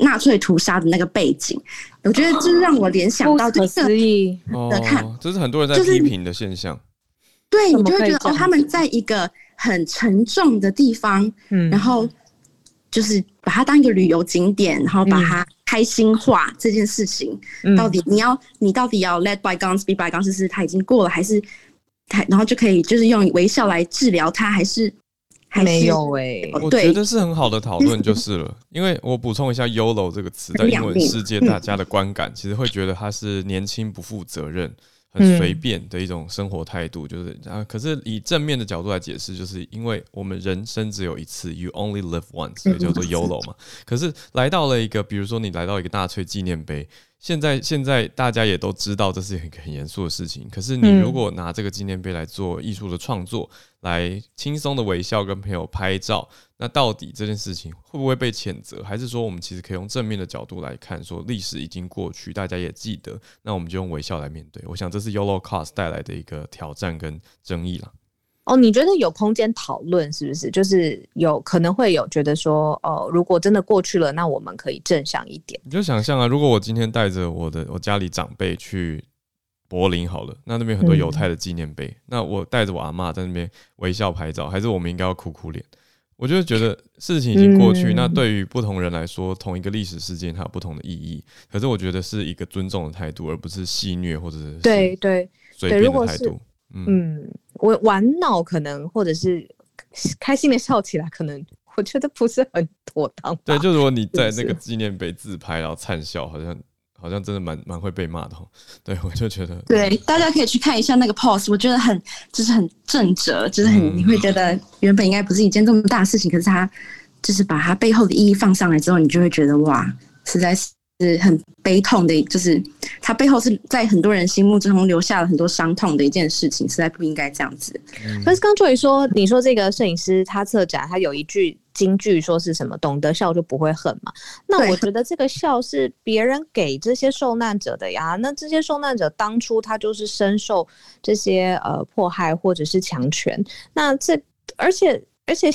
纳粹屠杀的那个背景，我觉得就是让我联想到这个的看，这是很多人在批评的现象。对，你就会觉得哦，他们在一个很沉重的地方，嗯，然后就是把它当一个旅游景点，然后把它开心化这件事情，到底你要你到底要 let bygones be bygones，是是他已经过了，还是他然后就可以就是用微笑来治疗它，还是？还没有哎、欸，我觉得是很好的讨论就是了。因为我补充一下 “YOLO” 这个词，在英文世界，大家的观感其实会觉得它是年轻、不负责任、很随便的一种生活态度。就是啊，可是以正面的角度来解释，就是因为我们人生只有一次，“You only live once”，所以叫做 “YOLO” 嘛。可是来到了一个，比如说你来到一个纳粹纪念碑。现在，现在大家也都知道这是一个很严肃的事情。可是，你如果拿这个纪念碑来做艺术的创作，来轻松的微笑跟朋友拍照，那到底这件事情会不会被谴责？还是说，我们其实可以用正面的角度来看，说历史已经过去，大家也记得，那我们就用微笑来面对。我想，这是 Yolocaust 带来的一个挑战跟争议了。哦，你觉得有空间讨论是不是？就是有可能会有觉得说，哦，如果真的过去了，那我们可以正向一点。你就想象啊，如果我今天带着我的我家里长辈去柏林好了，那那边很多犹太的纪念碑，嗯、那我带着我阿嬷在那边微笑拍照，还是我们应该要哭哭脸？我就觉得事情已经过去，嗯、那对于不同人来说，同一个历史事件它有不同的意义。可是我觉得是一个尊重的态度，而不是戏谑或者是对对随便的态度。嗯，我玩闹可能，或者是开心的笑起来，可能我觉得不是很妥当。对，就如果你在那个纪念碑自拍，然后灿笑，好像好像真的蛮蛮会被骂的。对，我就觉得，对，大家可以去看一下那个 pose，我觉得很就是很正直，就是很、嗯、你会觉得原本应该不是一件这么大的事情，可是他就是把它背后的意义放上来之后，你就会觉得哇，实在是。是很悲痛的，就是他背后是在很多人心目中留下了很多伤痛的一件事情，实在不应该这样子。嗯、可是刚作为说，你说这个摄影师他策展，他有一句金句，说是什么“懂得笑就不会恨”嘛？那我觉得这个笑是别人给这些受难者的呀。那这些受难者当初他就是深受这些呃迫害或者是强权，那这而且而且。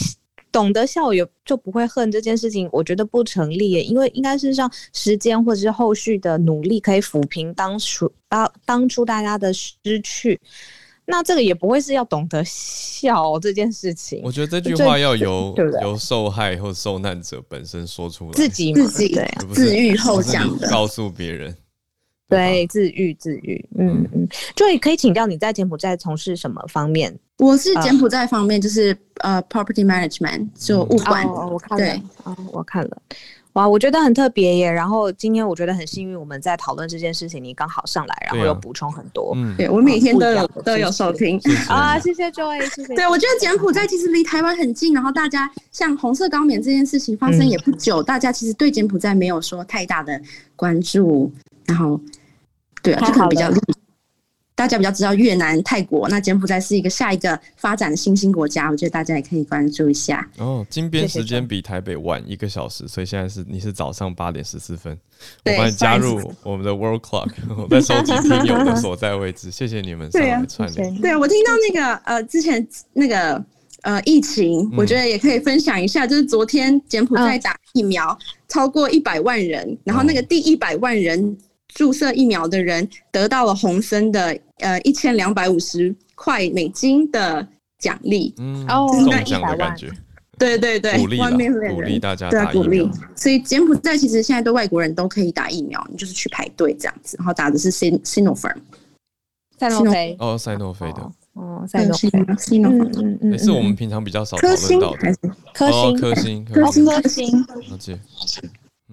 懂得笑也就不会恨这件事情，我觉得不成立耶，因为应该是让时间或者是后续的努力可以抚平当初当当初大家的失去，那这个也不会是要懂得笑这件事情。我觉得这句话要由 由受害或受难者本身说出来，自己自己对自愈后讲的，告诉别人。对，自愈自愈，嗯嗯，就也可以请教你在柬埔寨从事什么方面？我是柬埔寨方面，就是呃，property management，就物管。哦，我看了，我看了，哇，我觉得很特别耶。然后今天我觉得很幸运，我们在讨论这件事情，你刚好上来，然后又补充很多。嗯，对我每天都有都有收听啊，谢谢 Joy，谢谢。对，我觉得柬埔寨其实离台湾很近，然后大家像红色高棉这件事情发生也不久，大家其实对柬埔寨没有说太大的关注，然后。对啊，就可能比较大家比较知道越南、泰国，那柬埔寨是一个下一个发展的新兴国家，我觉得大家也可以关注一下。哦，金边时间比台北晚一个小时，所以现在是你是早上八点十四分，我帮你加入我们的 World Clock，我在收集听友的所在位置，谢谢你们上来串联。对啊，我听到那个呃之前那个呃疫情，我觉得也可以分享一下，就是昨天柬埔寨打疫苗超过一百万人，然后那个第一百万人。注射疫苗的人得到了红森的呃一千两百五十块美金的奖励，嗯，哦，中奖的感觉，对对对，鼓励鼓励大家打疫苗，对，鼓励。所以柬埔寨其实现在对外国人都可以打疫苗，你就是去排队这样子，然后打的是 Sin Sinopharm，赛诺菲，哦，赛诺菲的，哦，赛诺菲，Sinopharm，嗯嗯，也是我们平常比较少讨论到的，科星，科星，科星，科星，了解。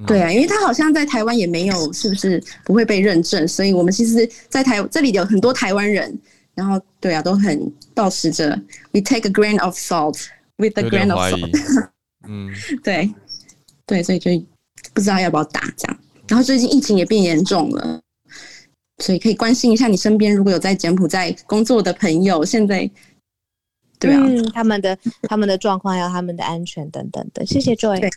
对啊，因为他好像在台湾也没有，是不是不会被认证？所以我们其实，在台这里有很多台湾人，然后对啊，都很保持着 “we take a grain of salt with a grain of salt”。嗯，对对，所以就不知道要不要打这样。然后最近疫情也变严重了，所以可以关心一下你身边如果有在柬埔寨工作的朋友，现在对啊，嗯、他们的他们的状况还有他们的安全等等的。谢谢 Joy。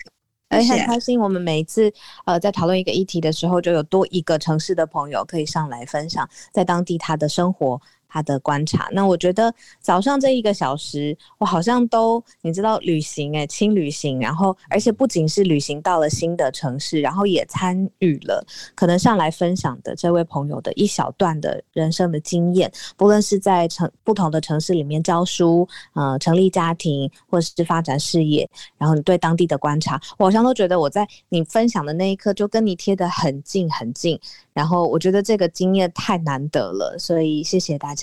也很开心，我们每一次呃在讨论一个议题的时候，就有多一个城市的朋友可以上来分享在当地他的生活。他的观察，那我觉得早上这一个小时，我好像都你知道旅行诶、轻旅行，然后而且不仅是旅行到了新的城市，然后也参与了可能上来分享的这位朋友的一小段的人生的经验，不论是在城不同的城市里面教书，呃，成立家庭，或者是发展事业，然后你对当地的观察，我好像都觉得我在你分享的那一刻就跟你贴得很近很近。然后我觉得这个经验太难得了，所以谢谢大家，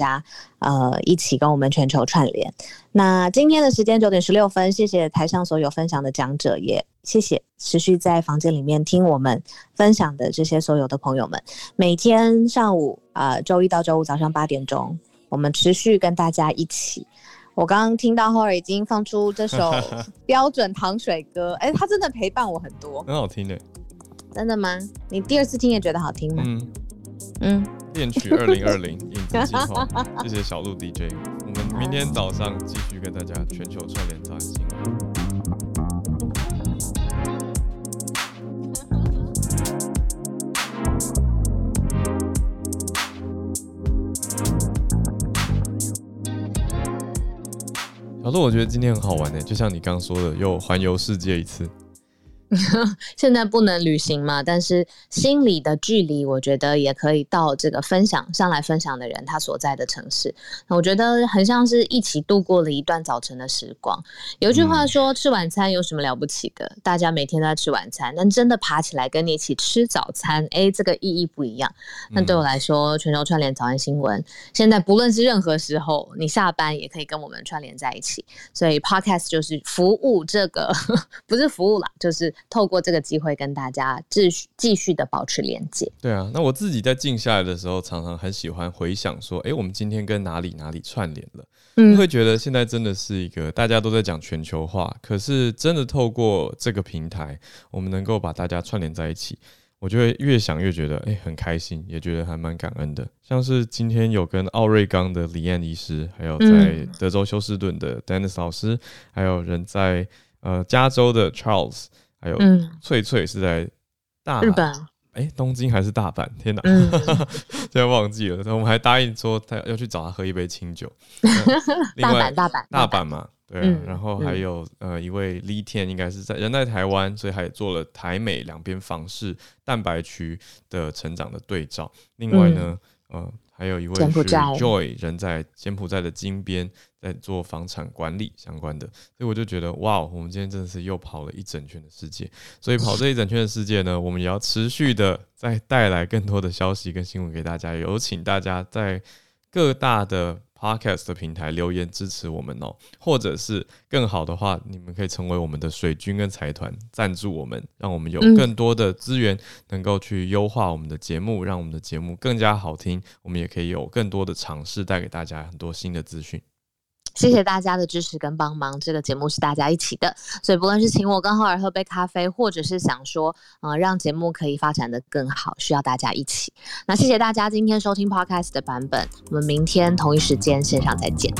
呃，一起跟我们全球串联。那今天的时间九点十六分，谢谢台上所有分享的讲者，也谢谢持续在房间里面听我们分享的这些所有的朋友们。每天上午啊，呃，周一到周五早上八点钟，我们持续跟大家一起。我刚刚听到后儿已经放出这首 标准糖水歌，哎，他真的陪伴我很多，很好听的。真的吗？你第二次听也觉得好听吗？嗯嗯，恋曲 二零二零影子计划，谢谢小鹿 DJ。我们明天早上继续跟大家全球串联早安新闻。小鹿，我觉得今天很好玩呢，就像你刚刚说的，又环游世界一次。现在不能旅行嘛，但是心里的距离，我觉得也可以到这个分享上来分享的人他所在的城市。我觉得很像是一起度过了一段早晨的时光。有一句话说，吃晚餐有什么了不起的？大家每天都在吃晚餐，但真的爬起来跟你一起吃早餐，哎，这个意义不一样。那对我来说，全球串联早安新闻，现在不论是任何时候，你下班也可以跟我们串联在一起。所以 Podcast 就是服务这个，不是服务啦，就是。透过这个机会跟大家继续继续的保持连接。对啊，那我自己在静下来的时候，常常很喜欢回想说，哎，我们今天跟哪里哪里串联了？嗯，会觉得现在真的是一个大家都在讲全球化，可是真的透过这个平台，我们能够把大家串联在一起，我就会越想越觉得，哎，很开心，也觉得还蛮感恩的。像是今天有跟奥瑞冈的李燕医师，还有在德州休斯顿的 Dennis 老师，还有人在呃加州的 Charles。还有翠翠是在大日本，哎、欸，东京还是大阪？天哪，嗯、现在忘记了。我们还答应说他要去找他喝一杯清酒。大阪，大阪，大阪嘛，对啊。嗯、然后还有呃一位 Lee Tian 应该是在人在台湾，所以还做了台美两边房事蛋白区的成长的对照。另外呢，嗯、呃。还有一位是 Joy，人在柬埔寨的金边，在做房产管理相关的，所以我就觉得哇，我们今天真的是又跑了一整圈的世界。所以跑这一整圈的世界呢，我们也要持续的再带来更多的消息跟新闻给大家。有请大家在各大的。Podcast 的平台留言支持我们哦，或者是更好的话，你们可以成为我们的水军跟财团赞助我们，让我们有更多的资源能够去优化我们的节目，让我们的节目更加好听。我们也可以有更多的尝试，带给大家很多新的资讯。谢谢大家的支持跟帮忙，这个节目是大家一起的，所以不论是请我跟浩尔喝杯咖啡，或者是想说，呃，让节目可以发展的更好，需要大家一起。那谢谢大家今天收听 Podcast 的版本，我们明天同一时间线上再见。